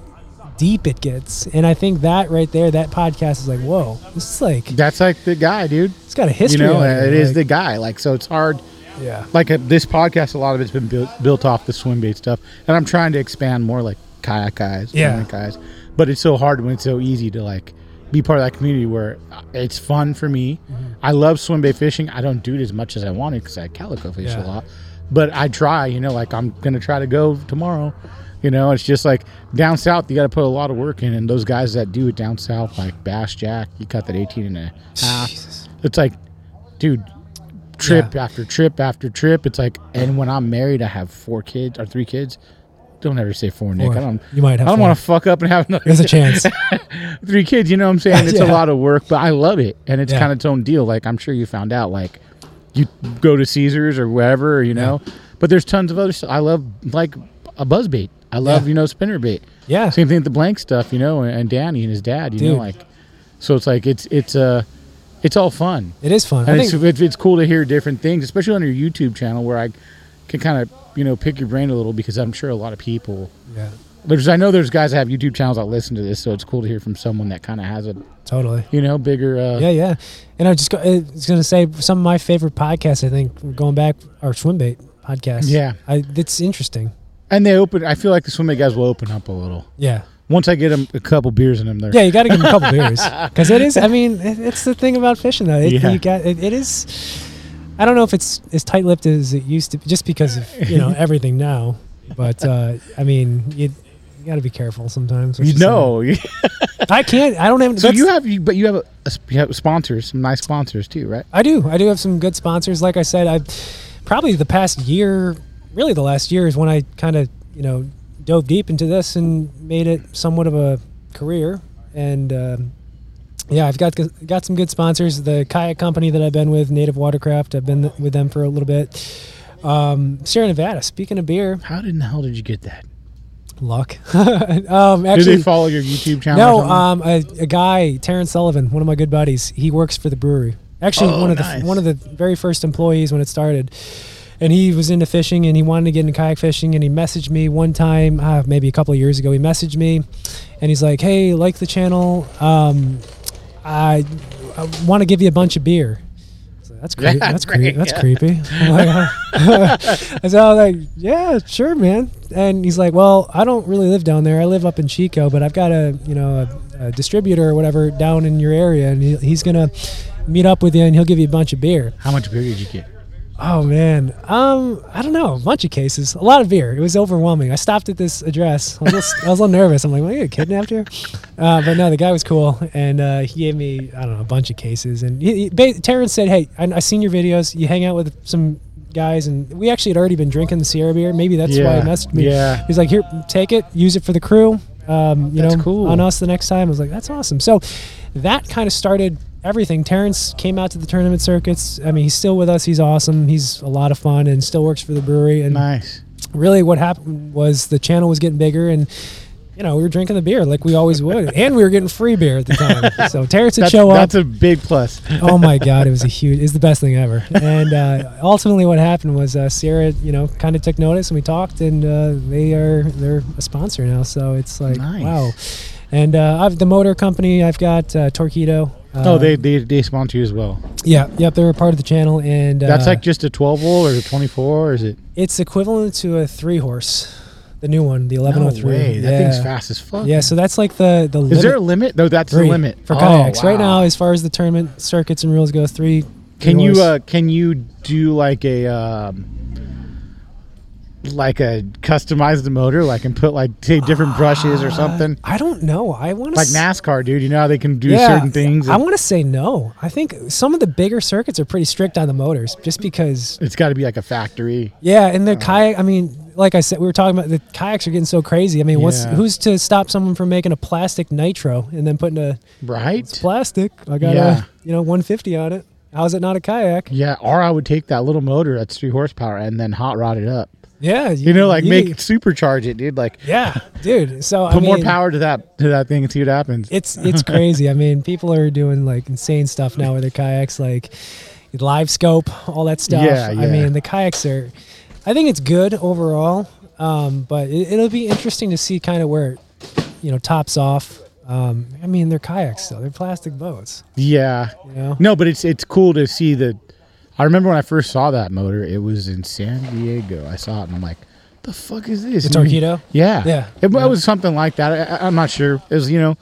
[SPEAKER 2] deep it gets. And I think that right there, that podcast is like, whoa, this is like
[SPEAKER 1] That's like the guy, dude.
[SPEAKER 2] it's got a history.
[SPEAKER 1] you know,
[SPEAKER 2] it,
[SPEAKER 1] is
[SPEAKER 2] like-
[SPEAKER 1] the guy. Like, so it's hard.
[SPEAKER 2] Yeah.
[SPEAKER 1] Like uh, this podcast, a lot of it's been built built off the swim bait stuff, and I'm trying to expand more like kayak guys,
[SPEAKER 2] Yeah.
[SPEAKER 1] guys. But it's so hard when it's so easy to like be part of that community where uh, it's fun for me.
[SPEAKER 2] Mm-hmm.
[SPEAKER 1] I love swim bait fishing. I don't do it as much as I wanted because I calico fish
[SPEAKER 2] Yeah.
[SPEAKER 1] a lot, but I try. You know, like I'm gonna try to go tomorrow. You know, it's just like down south, you got to put a lot of work in, and those guys that do it down south, like Bass Jack, you cut that 18 and a half.
[SPEAKER 2] Jesus.
[SPEAKER 1] It's like, dude, trip after trip after trip. It's like, and when I'm married, I have four kids or three kids. Don't ever say four, Nick.
[SPEAKER 2] Four.
[SPEAKER 1] I don't.
[SPEAKER 2] You might have
[SPEAKER 1] I don't want to fuck up and have another
[SPEAKER 2] There's a chance.
[SPEAKER 1] three kids. You know what I'm saying? It's a lot of work, but I love it, and it's
[SPEAKER 2] Yeah.
[SPEAKER 1] kind of its own deal. Like I'm sure you found out, like you go to Caesars or wherever, you know. But there's tons of other stuff. I love like a buzz bait. I love
[SPEAKER 2] Yeah.
[SPEAKER 1] you know spinner bait.
[SPEAKER 2] Yeah.
[SPEAKER 1] Same thing with the blank stuff, you know, and Danny and his dad, you know, like. So it's like it's it's uh it's all fun.
[SPEAKER 2] It is fun. I
[SPEAKER 1] And
[SPEAKER 2] think
[SPEAKER 1] it's, it's, it's cool to hear different things, especially on your YouTube channel where I can kind of, you know, pick your brain a little because I'm sure a lot of people,
[SPEAKER 2] yeah,
[SPEAKER 1] there's, I know there's guys that have YouTube channels that listen to this, so it's cool to hear from someone that kind of has a,
[SPEAKER 2] totally.
[SPEAKER 1] you know, bigger, uh,
[SPEAKER 2] Yeah, yeah. And I just go, I was going to say some of my favorite podcasts. I think going back our swim bait podcast.
[SPEAKER 1] Yeah.
[SPEAKER 2] I, it's interesting.
[SPEAKER 1] and they open, I feel like the swimming guys will open up a little.
[SPEAKER 2] Yeah,
[SPEAKER 1] Once I get them a couple beers in them, they're,
[SPEAKER 2] yeah. You got to give them a couple beers because it is. I mean, it, it's the thing about fishing though. It,
[SPEAKER 1] Yeah.
[SPEAKER 2] You got it, it is. I don't know if it's as tight-lipped as it used to, be, just because of you know everything now. But uh, I mean, you, you got to be careful sometimes.
[SPEAKER 1] you know.
[SPEAKER 2] I can't. I don't have.
[SPEAKER 1] so you have, you, but you have, a, a, you have sponsors, some nice sponsors too, right?
[SPEAKER 2] I do. I do have some good sponsors. Like I said, I probably the past year, really the last year is when I kind of you know dove deep into this and made it somewhat of a career. And um, yeah, I've got got some good sponsors. The kayak company that I've been with, Native Watercraft, I've been with them for a little bit. Um, Sierra Nevada. Speaking of beer,
[SPEAKER 1] How in the hell did you get that?
[SPEAKER 2] luck. um,
[SPEAKER 1] Do
[SPEAKER 2] actually,
[SPEAKER 1] they follow your YouTube channel?
[SPEAKER 2] no, um, a, a guy, Terrence Sullivan, one of my good buddies. He works for the brewery. Actually,
[SPEAKER 1] Oh,
[SPEAKER 2] one of
[SPEAKER 1] nice.
[SPEAKER 2] the one of the very first employees when it started. And he was into fishing, and he wanted to get into kayak fishing. And he messaged me one time, uh, maybe a couple of years ago. He messaged me, and he's like, "Hey, like the channel. Um, I, I want to give you a bunch of beer." Like, That's creepy.
[SPEAKER 1] Yeah,
[SPEAKER 2] that's creepy. That's
[SPEAKER 1] yeah.
[SPEAKER 2] creepy. I said, I was like, yeah, sure, man. And he's like, well, I don't really live down there. I live up in Chico, but I've got a, you know, a, a distributor or whatever down in your area, and he, he's gonna meet up with you, and he'll give you a bunch of beer.
[SPEAKER 1] How much beer did you get?
[SPEAKER 2] Oh man, um, I don't know, a bunch of cases, a lot of beer. It was overwhelming. I stopped at this address. I was, a little, I was a little nervous. I'm like, "What, you get kidnapped here?" Uh, but no, the guy was cool, and uh, he gave me I don't know a bunch of cases. And he, he, ba- Terrence said, "Hey, I, I seen your videos. You hang out with some guys, and we actually had already been drinking the Sierra beer. Maybe that's why he messaged me.
[SPEAKER 1] yeah.
[SPEAKER 2] He's like, here, take it, use it for the crew. Um, you
[SPEAKER 1] That's
[SPEAKER 2] know,
[SPEAKER 1] cool.
[SPEAKER 2] on us the next time. I was like, that's awesome. So that kind of started everything. Terrence came out to the tournament circuits. I mean, he's still with us. He's awesome. He's a lot of fun and still works for the brewery. And
[SPEAKER 1] Nice.
[SPEAKER 2] really, what happened was the channel was getting bigger and. You know, we were drinking the beer like we always would, and we were getting free beer at the time. So Terrence would
[SPEAKER 1] That's,
[SPEAKER 2] show up
[SPEAKER 1] that's a big plus.
[SPEAKER 2] oh my god, it was a huge, it's the best thing ever. And uh, ultimately, what happened was uh, Sierra, you know, kind of took notice, and we talked, and uh, they are they're a sponsor now. So it's like
[SPEAKER 1] Nice.
[SPEAKER 2] wow. And uh, I've the motor company. I've got uh, Torqeedo.
[SPEAKER 1] Oh, they, they they sponsor you as well.
[SPEAKER 2] yeah, yep, they're a part of the channel, and
[SPEAKER 1] That's
[SPEAKER 2] uh,
[SPEAKER 1] like just a 12 volt or a 24, or is it?
[SPEAKER 2] it's equivalent to a three horse, the new one, the eleven
[SPEAKER 1] No
[SPEAKER 2] hundred three.
[SPEAKER 1] way. That
[SPEAKER 2] yeah.
[SPEAKER 1] thing's fast as fuck.
[SPEAKER 2] Yeah, so that's like the the
[SPEAKER 1] Is there a
[SPEAKER 2] limit
[SPEAKER 1] limit? No, that's
[SPEAKER 2] three
[SPEAKER 1] the limit
[SPEAKER 2] for
[SPEAKER 1] Oh,
[SPEAKER 2] kayaks right now. As far as the tournament circuits and rules go, three.
[SPEAKER 1] Can
[SPEAKER 2] three
[SPEAKER 1] you
[SPEAKER 2] horse.
[SPEAKER 1] uh can you do like a um like a customize the motor like and put like say different brushes or ah, something?
[SPEAKER 2] I don't know. I want to
[SPEAKER 1] Like NASCAR, dude. You know how they can do certain things.
[SPEAKER 2] I want to say no. I think some of the bigger circuits are pretty strict on the motors, just because.
[SPEAKER 1] it's got to be like a factory.
[SPEAKER 2] Yeah, and the uh, kayak. I mean, like I said, we were talking about the kayaks are getting so crazy. I mean, what's
[SPEAKER 1] Yeah.
[SPEAKER 2] who's to stop someone from making a plastic nitro and then putting a
[SPEAKER 1] Right?
[SPEAKER 2] plastic? I got
[SPEAKER 1] Yeah.
[SPEAKER 2] a you know 150 on it. How's it not a kayak?
[SPEAKER 1] Yeah, or I would take that little motor that's three horsepower and then hot rod it up.
[SPEAKER 2] Yeah,
[SPEAKER 1] You know, like
[SPEAKER 2] you-
[SPEAKER 1] make supercharge it, dude. Like
[SPEAKER 2] Yeah, dude. So
[SPEAKER 1] put
[SPEAKER 2] I
[SPEAKER 1] more power to that to that thing and see what happens.
[SPEAKER 2] It's it's crazy. I mean, people are doing like insane stuff now with their kayaks, like live scope, all that stuff.
[SPEAKER 1] Yeah, yeah.
[SPEAKER 2] I mean, the kayaks are. I think it's good overall, um, but it, it'll be interesting to see kind of where, it, you know, tops off. Um, I mean, they're kayaks still. They're plastic boats.
[SPEAKER 1] yeah.
[SPEAKER 2] You know.
[SPEAKER 1] No, but it's it's cool to see the. I remember when I first saw that motor. It was in San Diego. I saw it and I'm like, "The fuck is this?" And
[SPEAKER 2] Torpedo?
[SPEAKER 1] Yeah,
[SPEAKER 2] Yeah.
[SPEAKER 1] It,
[SPEAKER 2] Yeah.
[SPEAKER 1] it was something like that. I, I'm not sure. It was you know,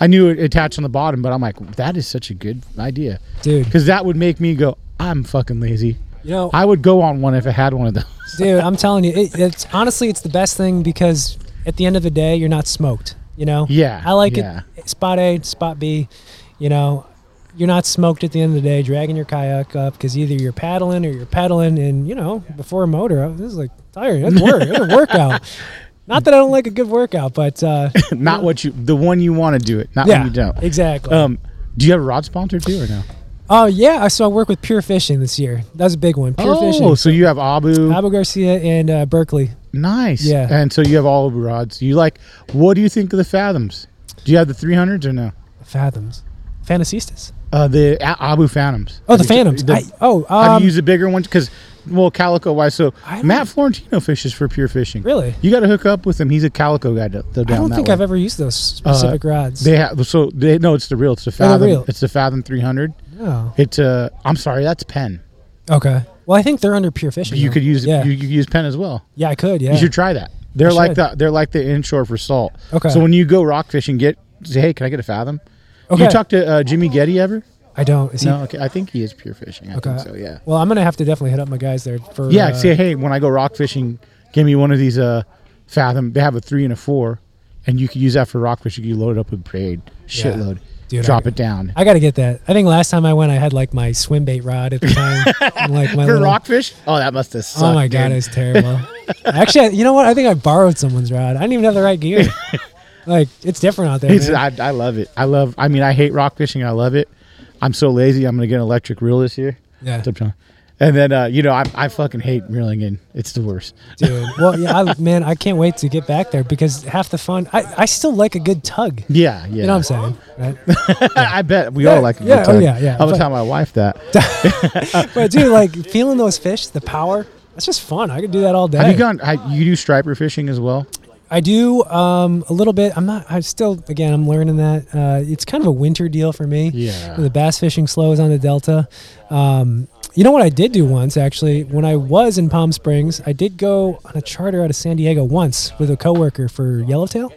[SPEAKER 1] I knew it attached on the bottom, but I'm like, that is such a good idea,
[SPEAKER 2] Dude.
[SPEAKER 1] Because that would make me go, I'm fucking lazy.
[SPEAKER 2] You know,
[SPEAKER 1] I would go on one if I had one of those.
[SPEAKER 2] dude i'm telling you it, it's honestly it's the best thing because at the end of the day you're not smoked you know
[SPEAKER 1] Yeah,
[SPEAKER 2] i like
[SPEAKER 1] yeah.
[SPEAKER 2] it spot a spot b you know you're not smoked at the end of the day dragging your kayak up because either you're paddling or you're pedaling and you know before a motor I was like tired that's work it's a workout not that i don't like a good workout but uh
[SPEAKER 1] not what you, the one you want to do it, not
[SPEAKER 2] yeah
[SPEAKER 1] when you don't.
[SPEAKER 2] exactly
[SPEAKER 1] Um, do you have a rod sponsor too or no?
[SPEAKER 2] oh yeah so i work with pure fishing this year that's a big one pure
[SPEAKER 1] oh,
[SPEAKER 2] fishing Oh,
[SPEAKER 1] so you have Abu.
[SPEAKER 2] abu garcia and uh, berkley
[SPEAKER 1] Nice.
[SPEAKER 2] Yeah.
[SPEAKER 1] And so you have all Abu rods. You like? What do you think of the Fathoms? Do you have the 300s or no?
[SPEAKER 2] fathoms fantasistas
[SPEAKER 1] Uh, the Abu Phantoms.
[SPEAKER 2] oh the
[SPEAKER 1] Have you-
[SPEAKER 2] phantoms
[SPEAKER 1] the-
[SPEAKER 2] I, oh
[SPEAKER 1] have
[SPEAKER 2] um,
[SPEAKER 1] you used the bigger ones? Because, well, calico wise. So Matt Florentino fishes for Pure Fishing.
[SPEAKER 2] Really?
[SPEAKER 1] You got to hook up with him. He's a calico guy. To, to
[SPEAKER 2] I don't think
[SPEAKER 1] way.
[SPEAKER 2] I've ever used those specific rods.
[SPEAKER 1] They have so they no, it's the real. It's the
[SPEAKER 2] Oh,
[SPEAKER 1] Fathom.
[SPEAKER 2] real.
[SPEAKER 1] It's the Fathom 300.
[SPEAKER 2] oh.
[SPEAKER 1] It's uh, I'm sorry, that's Penn.
[SPEAKER 2] Okay. Well, I think they're under pure fishing.
[SPEAKER 1] You
[SPEAKER 2] though.
[SPEAKER 1] could use
[SPEAKER 2] Yeah.
[SPEAKER 1] you, you could use Penn as well.
[SPEAKER 2] yeah, I could. Yeah.
[SPEAKER 1] You should try that. They're
[SPEAKER 2] I
[SPEAKER 1] like
[SPEAKER 2] should.
[SPEAKER 1] the they're like the inshore for salt.
[SPEAKER 2] Okay.
[SPEAKER 1] So when you go rock fishing, get say, hey, can I get a Fathom?
[SPEAKER 2] Okay.
[SPEAKER 1] You talk to uh, Jimmy Getty ever?
[SPEAKER 2] I don't. Is he?
[SPEAKER 1] No, okay. I think he is pure fishing. I
[SPEAKER 2] Okay.
[SPEAKER 1] think so. Yeah.
[SPEAKER 2] Well, I'm gonna have to definitely hit up my guys there for.
[SPEAKER 1] Yeah.
[SPEAKER 2] uh,
[SPEAKER 1] say hey, when I go rock fishing, give me one of these uh, Fathom. They have a three and a four, and you can use that for rock fishing. You load it up with braid, shitload,
[SPEAKER 2] Dude,
[SPEAKER 1] drop
[SPEAKER 2] I-
[SPEAKER 1] it down.
[SPEAKER 2] I got to get that. I think last time I went, I had like my swim bait rod at the time. like my
[SPEAKER 1] for
[SPEAKER 2] little,
[SPEAKER 1] rockfish? Oh, that must have sucked.
[SPEAKER 2] Oh my god,
[SPEAKER 1] dude.
[SPEAKER 2] it was terrible. Actually, you know what? I think I borrowed someone's rod. I didn't even have the right gear. like it's different out there.
[SPEAKER 1] It's. I, I love it. I love. I mean, I hate rock fishing. I love it. I'm so lazy. I'm gonna get an electric reel this year.
[SPEAKER 2] Yeah.
[SPEAKER 1] Stop trying. And then uh, you know, I, I fucking hate reeling in. It's the worst.
[SPEAKER 2] dude. Well, yeah, I, man, I can't wait to get back there because half the fun. I, I still like a good tug.
[SPEAKER 1] Yeah, yeah.
[SPEAKER 2] You know what I'm saying? Right?
[SPEAKER 1] I bet we
[SPEAKER 2] Yeah,
[SPEAKER 1] all like a good
[SPEAKER 2] yeah, oh, yeah, yeah.
[SPEAKER 1] I was telling my wife that.
[SPEAKER 2] but dude, like feeling those fish, the power, that's just fun. I could do that all day.
[SPEAKER 1] Have you gone? You do striper fishing as well?
[SPEAKER 2] I do um, a little bit. I'm not. I'm still, again, I'm learning that. Uh, it's kind of a winter deal for me.
[SPEAKER 1] Yeah.
[SPEAKER 2] The bass fishing slows on the delta. Um, you know what I did do once actually when I was in Palm Springs, I did go on a charter out of San Diego once with a coworker for yellowtail.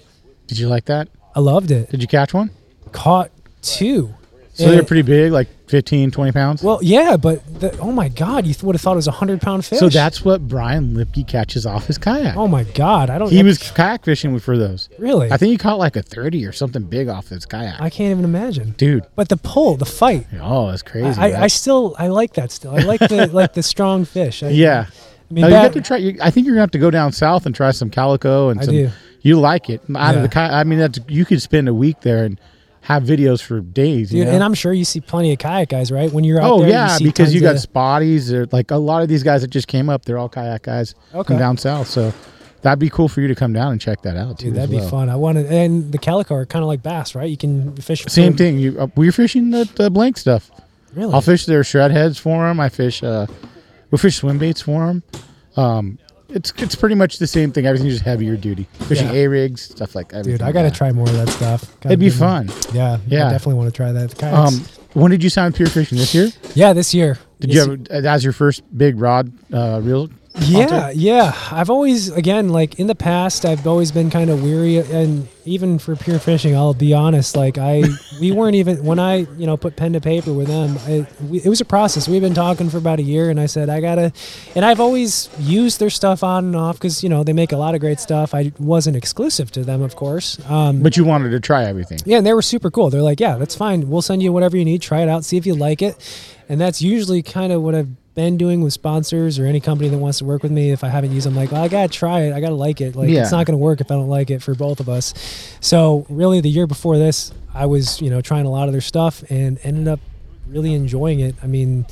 [SPEAKER 1] Did you like that?
[SPEAKER 2] I loved it.
[SPEAKER 1] Did you catch one?
[SPEAKER 2] Caught two.
[SPEAKER 1] So they're pretty big, like 15, 20 pounds.
[SPEAKER 2] Well, yeah, but the, oh my god, you would have thought it was a hundred pound fish.
[SPEAKER 1] so that's what Brian Lipke catches off his kayak.
[SPEAKER 2] oh my god, I don't.
[SPEAKER 1] he was kayak fishing for those.
[SPEAKER 2] really.
[SPEAKER 1] I think he caught like a 30 or something big off his kayak.
[SPEAKER 2] I can't even imagine.
[SPEAKER 1] Dude.
[SPEAKER 2] But the pull, the fight,
[SPEAKER 1] Oh, that's crazy.
[SPEAKER 2] I, I
[SPEAKER 1] right?
[SPEAKER 2] still I like that still. I like the like the strong fish. I,
[SPEAKER 1] yeah.
[SPEAKER 2] I mean,
[SPEAKER 1] No, you have to try. You, I think you're gonna have to go down south and try some calico and
[SPEAKER 2] I
[SPEAKER 1] some.
[SPEAKER 2] do.
[SPEAKER 1] You like it out of the. I mean, that's you could spend a week there and have videos for days. you
[SPEAKER 2] dude,
[SPEAKER 1] know?
[SPEAKER 2] and I'm sure you see plenty of kayak guys, right? When you're out there,
[SPEAKER 1] Oh
[SPEAKER 2] there,
[SPEAKER 1] yeah,
[SPEAKER 2] see
[SPEAKER 1] because you got
[SPEAKER 2] of-
[SPEAKER 1] spotties. Or like a lot of these guys that just came up, they're all kayak guys
[SPEAKER 2] Okay.
[SPEAKER 1] from down south. So that'd be cool for you to come down and check that out.
[SPEAKER 2] dude, that'd be
[SPEAKER 1] well.
[SPEAKER 2] fun. I want to, and the calico are kind of like bass, right? You can fish.
[SPEAKER 1] Same thing. You uh, we're fishing the, the blank stuff.
[SPEAKER 2] Really?
[SPEAKER 1] I'll fish their shred heads for them. I fish. Uh, we'll fish swim baits for them. Um, it's it's pretty much the same thing. Everything's just heavier duty. Fishing
[SPEAKER 2] Yeah.
[SPEAKER 1] a rigs, stuff like that.
[SPEAKER 2] Dude, I got to try more of that stuff. Gotta
[SPEAKER 1] It'd be fun.
[SPEAKER 2] Yeah,
[SPEAKER 1] Yeah.
[SPEAKER 2] I definitely want to try that. Kayaks.
[SPEAKER 1] Um, when did you sign Pure Fishing this year?
[SPEAKER 2] yeah, this year.
[SPEAKER 1] Did
[SPEAKER 2] This
[SPEAKER 1] you have as your first big rod uh, reel?
[SPEAKER 2] Yeah, yeah. I've always, again, like in the past, I've always been kind of weary, and even for pure fishing, I'll be honest. Like I, we weren't even when I, you know, put pen to paper with them. I, we, it was a process. We've been talking for about a year, and I said I gotta, and I've always used their stuff on and off because you know they make a lot of great stuff. I wasn't exclusive to them, of course. Um,
[SPEAKER 1] But you wanted to try everything.
[SPEAKER 2] yeah, and they were super cool. They're like, yeah, that's fine. We'll send you whatever you need. Try it out, see if you like it. And that's usually kind of what I've been doing with sponsors or any company that wants to work with me. If I haven't used them, like, well, I gotta try it. I gotta like it. Like,
[SPEAKER 1] Yeah.
[SPEAKER 2] it's not gonna work if I don't like it for both of us. So really, the year before this, I was you know trying a lot of their stuff and ended up really enjoying it. I mean.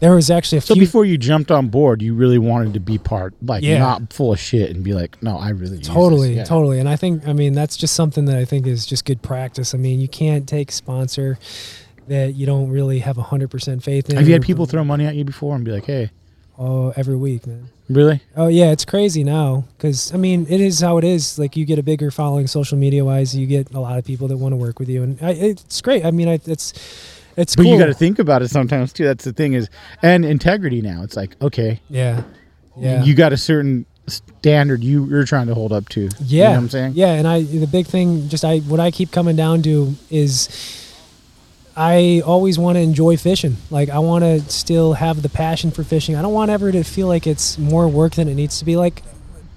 [SPEAKER 2] There was actually a
[SPEAKER 1] So
[SPEAKER 2] few.
[SPEAKER 1] before you jumped on board, you really wanted to be part, like
[SPEAKER 2] Yeah.
[SPEAKER 1] not full of shit, and be like, no, I really use this."
[SPEAKER 2] Totally,
[SPEAKER 1] Yeah.
[SPEAKER 2] totally. And I think, I mean, that's just something that I think is just good practice. I mean, you can't take sponsor that you don't really have 100% faith in.
[SPEAKER 1] Have you had people throw money at you before and be like, hey,
[SPEAKER 2] Oh, every week, man.
[SPEAKER 1] really?
[SPEAKER 2] Oh, yeah, it's crazy now. Because, I mean, it is how it is. Like, you get a bigger following social media wise, you get a lot of people that want to work with you. And I, it's great. I mean, I, it's, it's
[SPEAKER 1] But
[SPEAKER 2] cool.
[SPEAKER 1] you got to think about it sometimes too. That's the thing is, and integrity now. It's like, okay,
[SPEAKER 2] Yeah. Yeah.
[SPEAKER 1] you got a certain standard you, you're trying to hold up to. You
[SPEAKER 2] Yeah,
[SPEAKER 1] know what I'm saying?
[SPEAKER 2] Yeah, and I the big thing, just I what I keep coming down to is, I always want to enjoy fishing. Like I want to still have the passion for fishing. I don't want ever to feel like it's more work than it needs to be. Like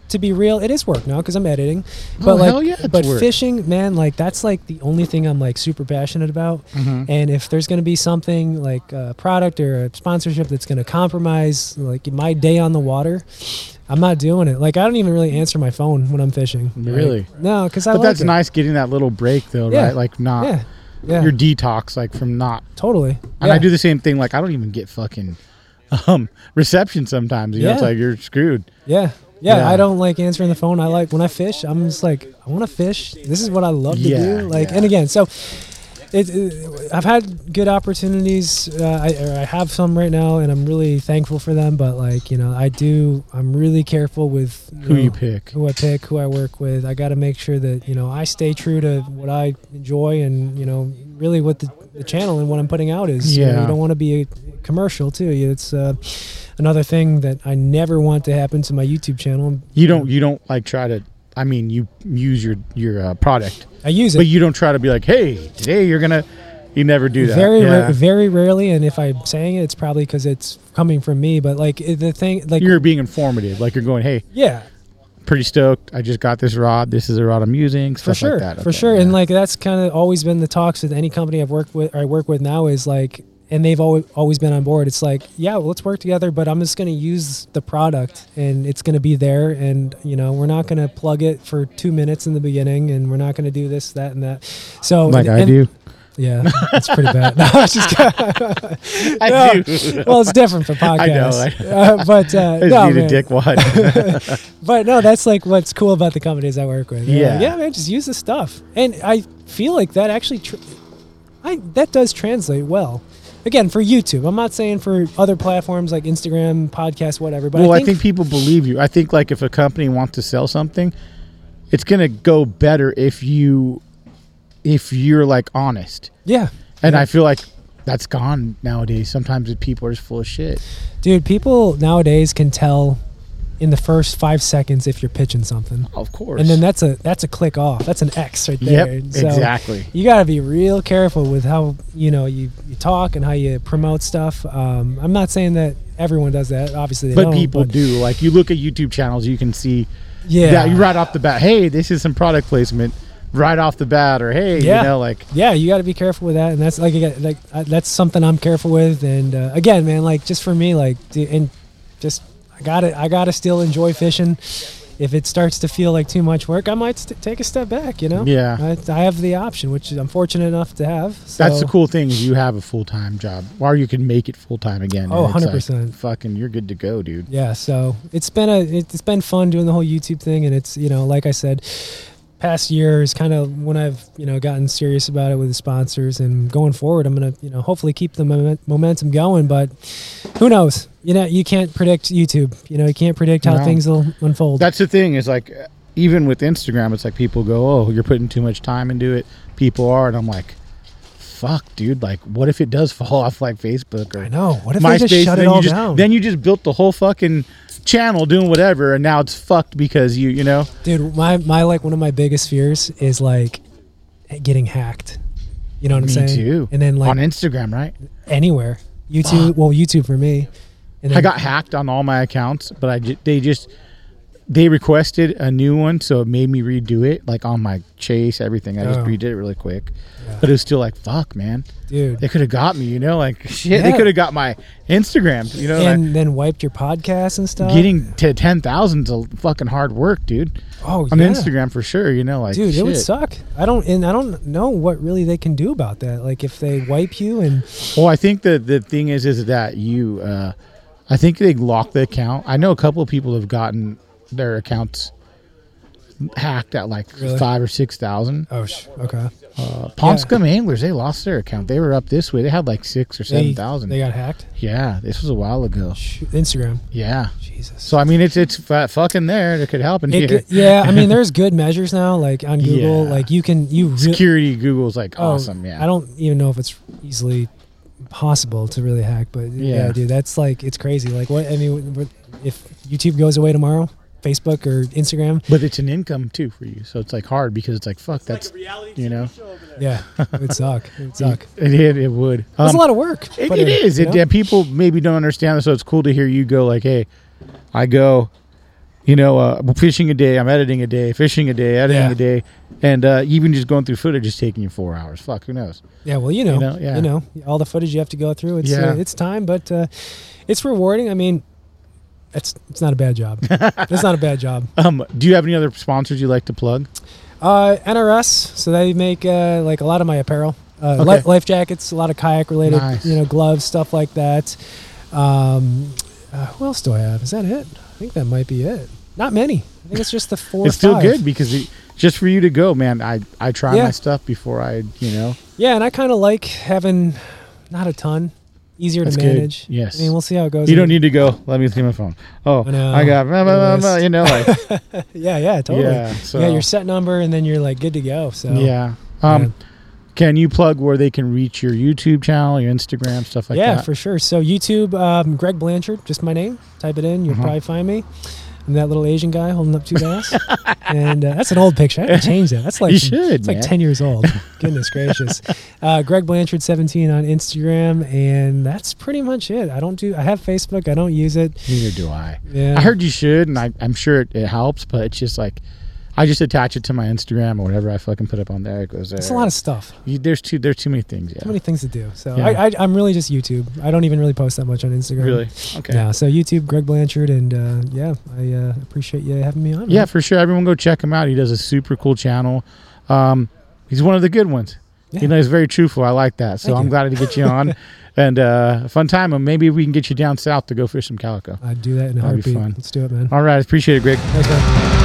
[SPEAKER 2] to be real, it is work now because I'm editing. But
[SPEAKER 1] Oh,
[SPEAKER 2] like,
[SPEAKER 1] hell yeah, it's
[SPEAKER 2] but
[SPEAKER 1] work.
[SPEAKER 2] fishing, man, like that's like the only thing I'm like super passionate about.
[SPEAKER 1] Mm-hmm.
[SPEAKER 2] And if there's gonna be something like a product or a sponsorship that's gonna compromise like my day on the water, I'm not doing it. Like I don't even really answer my phone when I'm fishing. Like,
[SPEAKER 1] Really?
[SPEAKER 2] no, because I
[SPEAKER 1] But
[SPEAKER 2] like
[SPEAKER 1] that's
[SPEAKER 2] it.
[SPEAKER 1] nice getting that little break though,
[SPEAKER 2] Yeah.
[SPEAKER 1] right? Like not
[SPEAKER 2] Yeah, yeah,
[SPEAKER 1] your detox, like from not.
[SPEAKER 2] totally.
[SPEAKER 1] And
[SPEAKER 2] yeah.
[SPEAKER 1] I do the same thing. Like I don't even get fucking um reception sometimes. You know, it's like you're screwed.
[SPEAKER 2] Yeah. yeah,
[SPEAKER 1] Yeah.
[SPEAKER 2] I don't like answering the phone. I like when I fish. I'm just like, I want to fish. This is what I love to
[SPEAKER 1] Yeah,
[SPEAKER 2] do. Like,
[SPEAKER 1] yeah.
[SPEAKER 2] and again, so. It, it, I've had good opportunities. Uh, I, I have some right now, and I'm really thankful for them. But like you know, I do. I'm really careful with
[SPEAKER 1] Who
[SPEAKER 2] know,
[SPEAKER 1] you pick.
[SPEAKER 2] who I pick, who I work with. I got to make sure that you know I stay true to what I enjoy, and you know, really what the, the channel and what I'm putting out is. You, know,
[SPEAKER 1] Yeah.
[SPEAKER 2] you don't want to be a commercial too. It's uh, another thing that I never want to happen to my YouTube channel.
[SPEAKER 1] You don't you don't like try to. I mean, you use your your uh, product,
[SPEAKER 2] I use it
[SPEAKER 1] but you don't try to be like, hey, today you're gonna. You never do that.
[SPEAKER 2] very,
[SPEAKER 1] yeah.
[SPEAKER 2] ra- very rarely. And if I'm saying it, it's probably because it's coming from me. But like the thing, like
[SPEAKER 1] you're being informative. Like you're going, hey,
[SPEAKER 2] yeah,
[SPEAKER 1] pretty stoked. I just got this rod. This is a rod I'm using.
[SPEAKER 2] for sure,
[SPEAKER 1] like that.
[SPEAKER 2] for sure.
[SPEAKER 1] yeah.
[SPEAKER 2] And like that's kind of always been the talks with any company I've worked with or I work with now is like, and they've always always been on board. It's like, yeah, well, let's work together, but I'm just going to use the product and it's going to be there, and you know, we're not going to plug it for two minutes in the beginning, and we're not going to do this, that, and that. So
[SPEAKER 1] like I do.
[SPEAKER 2] Yeah, that's pretty bad. No, I was just
[SPEAKER 1] I do.
[SPEAKER 2] well, it's different for
[SPEAKER 1] I know,
[SPEAKER 2] podcasts.
[SPEAKER 1] I
[SPEAKER 2] Uh, but uh,
[SPEAKER 1] I just
[SPEAKER 2] no,
[SPEAKER 1] need
[SPEAKER 2] man.
[SPEAKER 1] a dick wad.
[SPEAKER 2] But no, that's like what's cool about the companies I work with. They're
[SPEAKER 1] Yeah.
[SPEAKER 2] like, yeah, man, just use the stuff, and I feel like that actually, tr- I that does translate well. Again, for YouTube, I'm not saying for other platforms like Instagram, podcast, whatever. But
[SPEAKER 1] well,
[SPEAKER 2] I think,
[SPEAKER 1] people believe you. I think like if a company wants to sell something, it's gonna go better if you if you're like honest.
[SPEAKER 2] yeah,
[SPEAKER 1] And I feel like that's gone nowadays. Sometimes people are just full of shit.
[SPEAKER 2] dude, people nowadays can tell in the first five seconds if you're pitching something.
[SPEAKER 1] Of course.
[SPEAKER 2] And then that's a that's a click off. That's an X right there.
[SPEAKER 1] Yep,
[SPEAKER 2] So
[SPEAKER 1] exactly.
[SPEAKER 2] You got to be real careful with how you know you, you talk and how you promote stuff. Um, I'm not saying that everyone does that. Obviously, they
[SPEAKER 1] But people
[SPEAKER 2] but
[SPEAKER 1] do. Like you look at YouTube channels, you can see
[SPEAKER 2] Yeah,
[SPEAKER 1] you right off the bat. Hey, this is some product placement right off the bat, or hey,
[SPEAKER 2] Yeah.
[SPEAKER 1] you know, like
[SPEAKER 2] Yeah, you got to be careful with that, and that's like again, like uh, that's something I'm careful with. And uh, again, man, like just for me, like and just I got to I got to still enjoy fishing. If it starts to feel like too much work, I might st- take a step back. You know.
[SPEAKER 1] Yeah.
[SPEAKER 2] I, I have the option, which I'm fortunate enough to have.
[SPEAKER 1] that's the cool thing is you have a full time job, or you can make it full time again.
[SPEAKER 2] Oh,
[SPEAKER 1] and it's
[SPEAKER 2] 100%.
[SPEAKER 1] Like, fucking, you're good to go, dude.
[SPEAKER 2] yeah so it's been a it's been fun doing the whole youtube thing and it's you know like i said past year is kind of when i've you know gotten serious about it with the sponsors and going forward i'm gonna you know hopefully keep the momen- momentum going but who knows you know you can't predict youtube you know you can't predict how
[SPEAKER 1] No.
[SPEAKER 2] things will unfold
[SPEAKER 1] That's the thing is like, even with Instagram, it's like people go, "Oh, you're putting too much time into it." People are, and I'm like, "Fuck, dude! Like, what if it does fall off like Facebook or
[SPEAKER 2] i know what if
[SPEAKER 1] MySpace?"
[SPEAKER 2] they just shut it all
[SPEAKER 1] just,
[SPEAKER 2] down
[SPEAKER 1] Then you just built the whole fucking channel doing whatever, and now it's fucked because you, you know,
[SPEAKER 2] dude my my like one of my biggest fears is like getting hacked. You know what
[SPEAKER 1] me
[SPEAKER 2] i'm saying?
[SPEAKER 1] too.
[SPEAKER 2] and then like
[SPEAKER 1] on Instagram, right?
[SPEAKER 2] anywhere. Youtube well youtube for me. And
[SPEAKER 1] I got hacked on all my accounts, but I they just they requested a new one, so it made me redo it, like on my chase, everything. I just
[SPEAKER 2] Oh.
[SPEAKER 1] redid it really quick,
[SPEAKER 2] Yeah.
[SPEAKER 1] but it was still like, fuck, man,
[SPEAKER 2] dude.
[SPEAKER 1] they could have got me, you know, like shit, they could have got my Instagram, you know. like,
[SPEAKER 2] and then wiped your podcast and stuff.
[SPEAKER 1] getting to ten thousand is a fucking hard work, dude.
[SPEAKER 2] oh
[SPEAKER 1] On
[SPEAKER 2] yeah.
[SPEAKER 1] Instagram for sure, you know, like
[SPEAKER 2] Dude, it would suck. I don't, and I don't know what really they can do about that. Like if they wipe you and
[SPEAKER 1] Well, I think the the thing is is that you, uh, I think they lock the account. I know a couple of people have gotten their accounts hacked at like
[SPEAKER 2] Really?
[SPEAKER 1] five or six thousand.
[SPEAKER 2] oh, sh- okay,
[SPEAKER 1] Uh, Scum Anglers, they lost their account. They were up this way. They had like six or seven thousand.
[SPEAKER 2] they, they got hacked.
[SPEAKER 1] Yeah, this was a while ago.
[SPEAKER 2] Sh- Instagram,
[SPEAKER 1] Yeah.
[SPEAKER 2] Jesus.
[SPEAKER 1] So I mean, it's it's fucking there. It could help in
[SPEAKER 2] It
[SPEAKER 1] here.
[SPEAKER 2] g- yeah, I mean, there's good measures now. Like on Google,
[SPEAKER 1] Yeah.
[SPEAKER 2] like you can you re-
[SPEAKER 1] Security Google's like
[SPEAKER 2] oh,
[SPEAKER 1] awesome. Yeah.
[SPEAKER 2] I don't even know if it's easily possible to really hack, but yeah,
[SPEAKER 1] Yeah.
[SPEAKER 2] dude, that's like it's crazy. Like what I mean, if YouTube goes away tomorrow, Facebook or Instagram,
[SPEAKER 1] But it's an income too for you, so it's like hard because it's like fuck. that's you know,
[SPEAKER 2] yeah, it would suck. It would suck.
[SPEAKER 1] it it, it would.
[SPEAKER 2] It's
[SPEAKER 1] Um,
[SPEAKER 2] a lot of work.
[SPEAKER 1] It,
[SPEAKER 2] but
[SPEAKER 1] it is. It, yeah, people maybe don't understand this, so it's cool to hear you go like, "Hey, I go, you know, uh, fishing a day, I'm editing a day, fishing a day, editing
[SPEAKER 2] Yeah.
[SPEAKER 1] a day, and uh, even just going through footage is taking you four hours. Fuck, who knows?
[SPEAKER 2] Yeah, well, you know, you
[SPEAKER 1] know,
[SPEAKER 2] know, all the footage you have to go through. It's
[SPEAKER 1] Yeah.
[SPEAKER 2] uh, it's time, but uh, it's rewarding. I mean, it's it's not a bad job. it's not a bad job.
[SPEAKER 1] Um, do you have any other sponsors you like to plug?
[SPEAKER 2] Uh, NRS, so they make uh, like a lot of my apparel, uh,
[SPEAKER 1] Okay.
[SPEAKER 2] li- life jackets, a lot of kayak related,
[SPEAKER 1] Nice.
[SPEAKER 2] you know, gloves, stuff like that. Um, uh, who else do I have? Is that it? I think that might be it. Not many. I think it's just the four.
[SPEAKER 1] it's still good because it, just for you to go, man. I I try
[SPEAKER 2] Yeah.
[SPEAKER 1] my stuff before I, you know.
[SPEAKER 2] Yeah, and I kind of like having not a ton, easier
[SPEAKER 1] That's
[SPEAKER 2] to
[SPEAKER 1] good.
[SPEAKER 2] manage.
[SPEAKER 1] Yes.
[SPEAKER 2] I mean, we'll see how it goes.
[SPEAKER 1] You don't need to go. Let me see my phone. Oh,
[SPEAKER 2] I
[SPEAKER 1] got, blah, blah, blah, you know, like
[SPEAKER 2] Yeah, yeah, totally.
[SPEAKER 1] yeah. So
[SPEAKER 2] you got your set number, and then you're like good to go. So
[SPEAKER 1] yeah. Um, can you plug where they can reach your YouTube channel, your Instagram, stuff like
[SPEAKER 2] yeah,
[SPEAKER 1] that?
[SPEAKER 2] for sure. So YouTube, um, Greg Blanchard, just my name. Type it in, you'll
[SPEAKER 1] Uh-huh.
[SPEAKER 2] probably find me. I'm that little Asian guy holding up two bass, and uh, that's an old picture. I have to change that. That's like
[SPEAKER 1] You should,
[SPEAKER 2] It's like ten years old. Goodness gracious. Uh, Greg Blanchard, 17 on Instagram, and that's pretty much it. I don't do. I have Facebook. I don't use it.
[SPEAKER 1] Neither do I.
[SPEAKER 2] Yeah.
[SPEAKER 1] I heard you should, and I, I'm sure it, it helps, but it's just like I just attach it to my Instagram or whatever I fucking put up on there. It goes there.
[SPEAKER 2] It's a lot of stuff.
[SPEAKER 1] You, there's too there's too many things. Yeah.
[SPEAKER 2] Too many things to do. So
[SPEAKER 1] Yeah.
[SPEAKER 2] I, I, I'm really just YouTube. I don't even really post that much on Instagram.
[SPEAKER 1] Really? Okay.
[SPEAKER 2] Yeah. So YouTube, Greg Blanchard, and uh, yeah, I uh, appreciate you having me on.
[SPEAKER 1] Yeah,
[SPEAKER 2] man.
[SPEAKER 1] for sure. Everyone go check him out. He does a super cool channel. Um, he's one of the good ones.
[SPEAKER 2] Yeah.
[SPEAKER 1] You know, he's very truthful. I like that. So
[SPEAKER 2] Thank
[SPEAKER 1] I'm
[SPEAKER 2] you.
[SPEAKER 1] glad to get you on. and uh, a fun time. And maybe we can get you down south to go fish some calico.
[SPEAKER 2] I'd do that in a
[SPEAKER 1] That'd be
[SPEAKER 2] heartbeat.
[SPEAKER 1] fun.
[SPEAKER 2] Let's do it, man.
[SPEAKER 1] All right. Appreciate it, Greg.
[SPEAKER 2] Thanks, man.